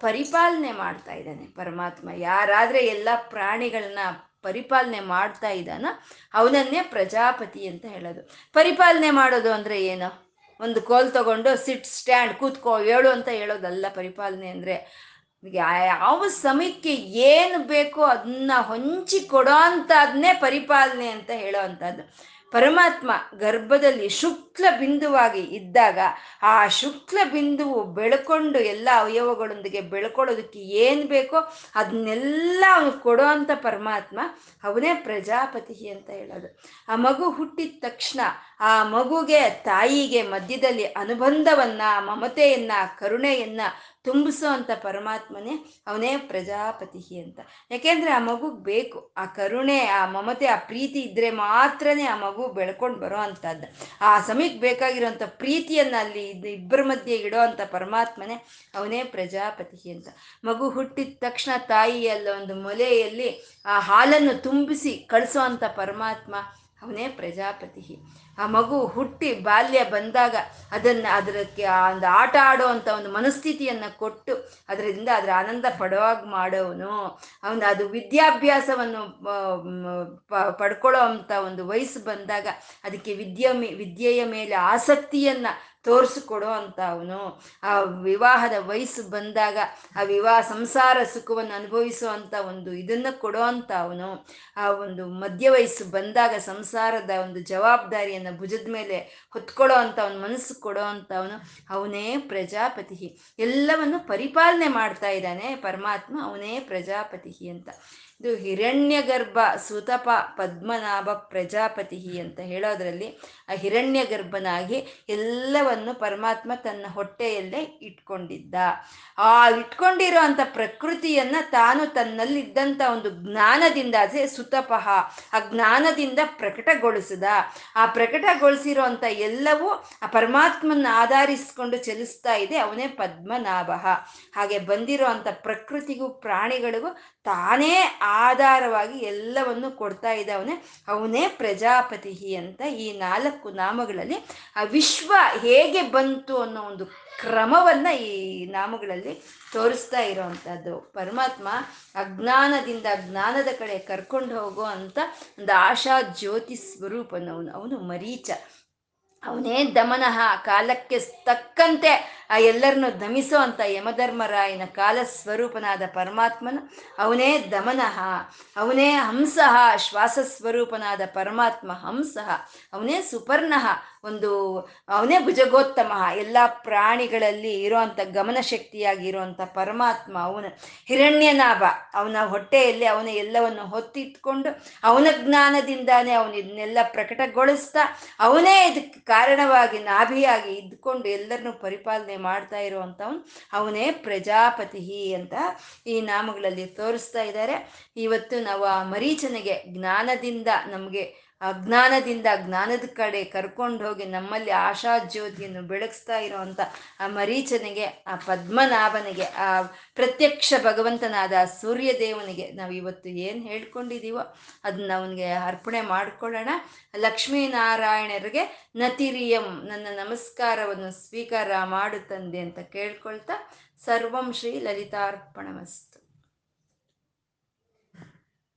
ಪರಿಪಾಲನೆ ಮಾಡ್ತಾ ಇದ್ದಾನೆ ಪರಮಾತ್ಮ. ಯಾರಾದ್ರೆ ಎಲ್ಲ ಪ್ರಾಣಿಗಳನ್ನ ಪರಿಪಾಲನೆ ಮಾಡ್ತಾ ಇದ್ದಾನ? ಅವನನ್ನೇ ಪ್ರಜಾಪತಿ ಅಂತ ಹೇಳೋದು. ಪರಿಪಾಲನೆ ಮಾಡೋದು ಅಂದ್ರೆ ಏನು? ಒಂದು ಕೋಲ್ ತಗೊಂಡು ಸಿಟ್, ಸ್ಟ್ಯಾಂಡ್, ಕೂತ್ಕೋ ಹೇಳು ಅಂತ ಹೇಳೋದಲ್ಲ ಪರಿಪಾಲನೆ ಅಂದ್ರೆ. ಯಾವ ಸಮಯಕ್ಕೆ ಏನು ಬೇಕೋ ಅದನ್ನ ಹೊಂಚಿ ಕೊಡೋ ಅದನ್ನೇ ಪರಿಪಾಲನೆ ಅಂತ ಹೇಳೋ ಅಂಥದ್ದು. ಪರಮಾತ್ಮ ಗರ್ಭದಲ್ಲಿ ಶುಕ್ಲ ಬಿಂದುವಾಗಿ ಇದ್ದಾಗ ಆ ಶುಕ್ಲ ಬಿಂದುವು ಬೆಳ್ಕೊಂಡು ಎಲ್ಲ ಅವಯವಗಳೊಂದಿಗೆ ಬೆಳ್ಕೊಳ್ಳೋದಕ್ಕೆ ಏನು ಬೇಕೋ ಅದನ್ನೆಲ್ಲ ಅವನು ಕೊಡೋ ಅಂಥ ಪರಮಾತ್ಮ ಅವನೇ ಪ್ರಜಾಪತಿ ಅಂತ ಹೇಳೋದು. ಆ ಮಗು ಹುಟ್ಟಿದ ತಕ್ಷಣ ಆ ಮಗುಗೆ ತಾಯಿಗೆ ಮಧ್ಯದಲ್ಲಿ ಅನುಬಂಧವನ್ನ, ಮಮತೆಯನ್ನ, ಕರುಣೆಯನ್ನ ತುಂಬಿಸೋ ಅಂತ ಪರಮಾತ್ಮನೇ ಅವನೇ ಪ್ರಜಾಪತಿ ಅಂತ. ಯಾಕೆಂದ್ರೆ ಆ ಮಗು ಬೇಕು, ಆ ಕರುಣೆ, ಆ ಮಮತೆ, ಆ ಪ್ರೀತಿ ಇದ್ರೆ ಮಾತ್ರನೇ ಆ ಮಗು ಬೆಳ್ಕೊಂಡು ಬರೋ ಅಂಥದ್ದು. ಆ ಸಮಯಕ್ಕೆ ಬೇಕಾಗಿರೋಂಥ ಪ್ರೀತಿಯನ್ನ ಅಲ್ಲಿ ಇಬ್ಬರ ಮಧ್ಯೆ ಇಡೋ ಅಂತ ಪರಮಾತ್ಮನೇ ಅವನೇ ಪ್ರಜಾಪತಿ ಅಂತ. ಮಗು ಹುಟ್ಟಿದ ತಕ್ಷಣ ತಾಯಿಯಲ್ಲ ಒಂದು ಮೊಲೆಯಲ್ಲಿ ಆ ಹಾಲನ್ನು ತುಂಬಿಸಿ ಕಳಿಸೋ ಅಂತ ಪರಮಾತ್ಮ ಅವನೇ ಪ್ರಜಾಪತಿ. ಆ ಮಗು ಹುಟ್ಟಿ ಬಾಲ್ಯ ಬಂದಾಗ ಅದನ್ನ ಅದಕ್ಕೆ ಒಂದು ಆಟ ಆಡೋ ಅಂತ ಒಂದು ಮನಸ್ಥಿತಿಯನ್ನ ಕೊಟ್ಟು ಅದರಿಂದ ಅದರ ಆನಂದ ಪಡುವಾಗ ಮಾಡೋವನು ಅವನು ಅದು ವಿದ್ಯಾಭ್ಯಾಸವನ್ನು ಪಡ್ಕೊಳ್ಳೋ ಅಂತ ಒಂದು ವಯಸ್ಸು ಬಂದಾಗ ಅದಕ್ಕೆ ವಿದ್ಯೆ ವಿದ್ಯೆಯ ಮೇಲೆ ಆಸಕ್ತಿಯನ್ನ ತೋರಿಸಿಕೊಡೋ ಅಂತ ಅವನು ಆ ವಿವಾಹದ ವಯಸ್ಸು ಬಂದಾಗ, ಆ ವಿವಾಹ ಸಂಸಾರ ಸುಖವನ್ನು ಅನುಭವಿಸೋ ಅಂತ ಒಂದು ಇದನ್ನ ಕೊಡೋ ಅಂತ ಅವನು ಆ ಒಂದು ಮಧ್ಯ ವಯಸ್ಸು ಬಂದಾಗ ಸಂಸಾರದ ಒಂದು ಜವಾಬ್ದಾರಿಯನ್ನು ಭುಜದ ಮೇಲೆ ಹೊತ್ಕೊಳ್ಳೋ ಅಂತ ಅವನ ಮನಸ್ಸು ಕೊಡೋ ಅಂತ ಅವನು ಅವನೇ ಪ್ರಜಾಪತಿ. ಎಲ್ಲವನ್ನು ಪರಿಪಾಲನೆ ಮಾಡ್ತಾ ಇದ್ದಾನೆ ಪರಮಾತ್ಮ, ಅವನೇ ಪ್ರಜಾಪತಿ ಅಂತ. ಇದು ಹಿರಣ್ಯ ಗರ್ಭ ಸುತಪ ಪದ್ಮನಾಭ ಪ್ರಜಾಪತಿ ಅಂತ ಹೇಳೋದ್ರಲ್ಲಿ ಆ ಹಿರಣ್ಯ ಗರ್ಭನಾಗಿ ಎಲ್ಲವನ್ನು ಪರಮಾತ್ಮ ತನ್ನ ಹೊಟ್ಟೆಯಲ್ಲೇ ಇಟ್ಕೊಂಡಿದ್ದ. ಆ ಇಟ್ಕೊಂಡಿರೋ ಅಂಥ ಪ್ರಕೃತಿಯನ್ನ ತಾನು ತನ್ನಲ್ಲಿದ್ದಂಥ ಒಂದು ಜ್ಞಾನದಿಂದ ಅದೇ ಸುತಪಃ ಆ ಜ್ಞಾನದಿಂದ ಪ್ರಕಟಗೊಳಿಸಿದ. ಆ ಪ್ರಕಟಗೊಳಿಸಿರೋ ಅಂಥ ಎಲ್ಲವೂ ಆ ಪರಮಾತ್ಮನ ಆಧರಿಸಿಕೊಂಡು ಚಲಿಸ್ತಾ ಇದೆ ಅವನೇ ಪದ್ಮನಾಭ. ಹಾಗೆ ಬಂದಿರೋ ಅಂಥ ಪ್ರಕೃತಿಗೂ ಪ್ರಾಣಿಗಳಿಗೂ ತಾನೇ ಆಧಾರವಾಗಿ ಎಲ್ಲವನ್ನು ಕೊಡ್ತಾ ಇದ್ದವನೇ ಅವನೇ ಪ್ರಜಾಪತಿ ಅಂತ ಈ ನಾಲ್ಕು ನಾಮಗಳಲ್ಲಿ, ಆ ವಿಶ್ವ ಹೇಗೆ ಬಂತು ಅನ್ನೋ ಒಂದು ಕ್ರಮವನ್ನ ಈ ನಾಮಗಳಲ್ಲಿ ತೋರಿಸ್ತಾ ಇರೋವಂಥದ್ದು. ಪರಮಾತ್ಮ ಅಜ್ಞಾನದಿಂದ ಜ್ಞಾನದ ಕಡೆ ಕರ್ಕೊಂಡು ಹೋಗೋ ಅಂತ ಒಂದು ಆಶಾ ಜ್ಯೋತಿ ಸ್ವರೂಪನವನು ಅವನು ಮರೀಚ. ಅವನೇ ದಮನಃ, ಕಾಲಕ್ಕೆ ತಕ್ಕಂತೆ ಆ ಎಲ್ಲರನ್ನು ದಮಿಸೋ ಅಂತ ಯಮಧರ್ಮರಾಯನ ಕಾಲ ಸ್ವರೂಪನಾದ ಪರಮಾತ್ಮನು, ಅವನೇ ದಮನಃ, ಅವನೇ ಹಂಸಃ ಶ್ವಾಸ ಸ್ವರೂಪನಾದ ಪರಮಾತ್ಮ ಹಂಸಃ, ಅವನೇ ಸುಪರ್ಣಃ ಒಂದು, ಅವನೇ ಭುಜಗೋತ್ತಮ. ಎಲ್ಲ ಪ್ರಾಣಿಗಳಲ್ಲಿ ಇರೋವಂಥ ಗಮನ ಶಕ್ತಿಯಾಗಿ ಇರುವಂತ ಪರಮಾತ್ಮ ಅವನ. ಹಿರಣ್ಯನಾಭ, ಅವನ ಹೊಟ್ಟೆಯಲ್ಲಿ ಅವನ ಎಲ್ಲವನ್ನು ಹೊತ್ತಿಟ್ಕೊಂಡು ಅವನ ಜ್ಞಾನದಿಂದಾನೇ ಅವನು ಇದನ್ನೆಲ್ಲ ಪ್ರಕಟಗೊಳಿಸ್ತಾ, ಅವನೇ ಇದಕ್ಕೆ ಕಾರಣವಾಗಿ ನಾಭಿಯಾಗಿ ಇದ್ಕೊಂಡು ಎಲ್ಲರನ್ನು ಪರಿಪಾಲನೆ ಮಾಡ್ತಾ ಇರುವಂಥವನು, ಅವನೇ ಪ್ರಜಾಪತಿ ಅಂತ ಈ ನಾಮಗಳಲ್ಲಿ ತೋರಿಸ್ತಾ ಇದ್ದಾರೆ. ಇವತ್ತು ನಾವು ಆ ಮರೀಚನಿಗೆ ಜ್ಞಾನದಿಂದ ನಮಗೆ ಅಜ್ಞಾನದಿಂದ ಜ್ಞಾನದ ಕಡೆ ಕರ್ಕೊಂಡು ಹೋಗಿ ನಮ್ಮಲ್ಲಿ ಆಶಾ ಜ್ಯೋತಿಯನ್ನು ಬೆಳಗಿಸ್ತಾ ಇರೋವಂಥ ಆ ಮರೀಚನಿಗೆ, ಆ ಪದ್ಮನಾಭನಿಗೆ, ಆ ಪ್ರತ್ಯಕ್ಷ ಭಗವಂತನಾದ ಆ ಸೂರ್ಯದೇವನಿಗೆ ನಾವು ಇವತ್ತು ಏನು ಹೇಳ್ಕೊಂಡಿದ್ದೀವೋ ಅದನ್ನ ಅವನಿಗೆ ಅರ್ಪಣೆ ಮಾಡಿಕೊಳ್ಳೋಣ. ಲಕ್ಷ್ಮೀನಾರಾಯಣರಿಗೆ ನತಿರಿಯಂ ನನ್ನ ನಮಸ್ಕಾರವನ್ನು ಸ್ವೀಕಾರ ಮಾಡು ತಂದೆ ಅಂತ ಕೇಳ್ಕೊಳ್ತಾ ಸರ್ವಂ ಶ್ರೀ ಲಲಿತಾರ್ಪಣಮಸ್ತು.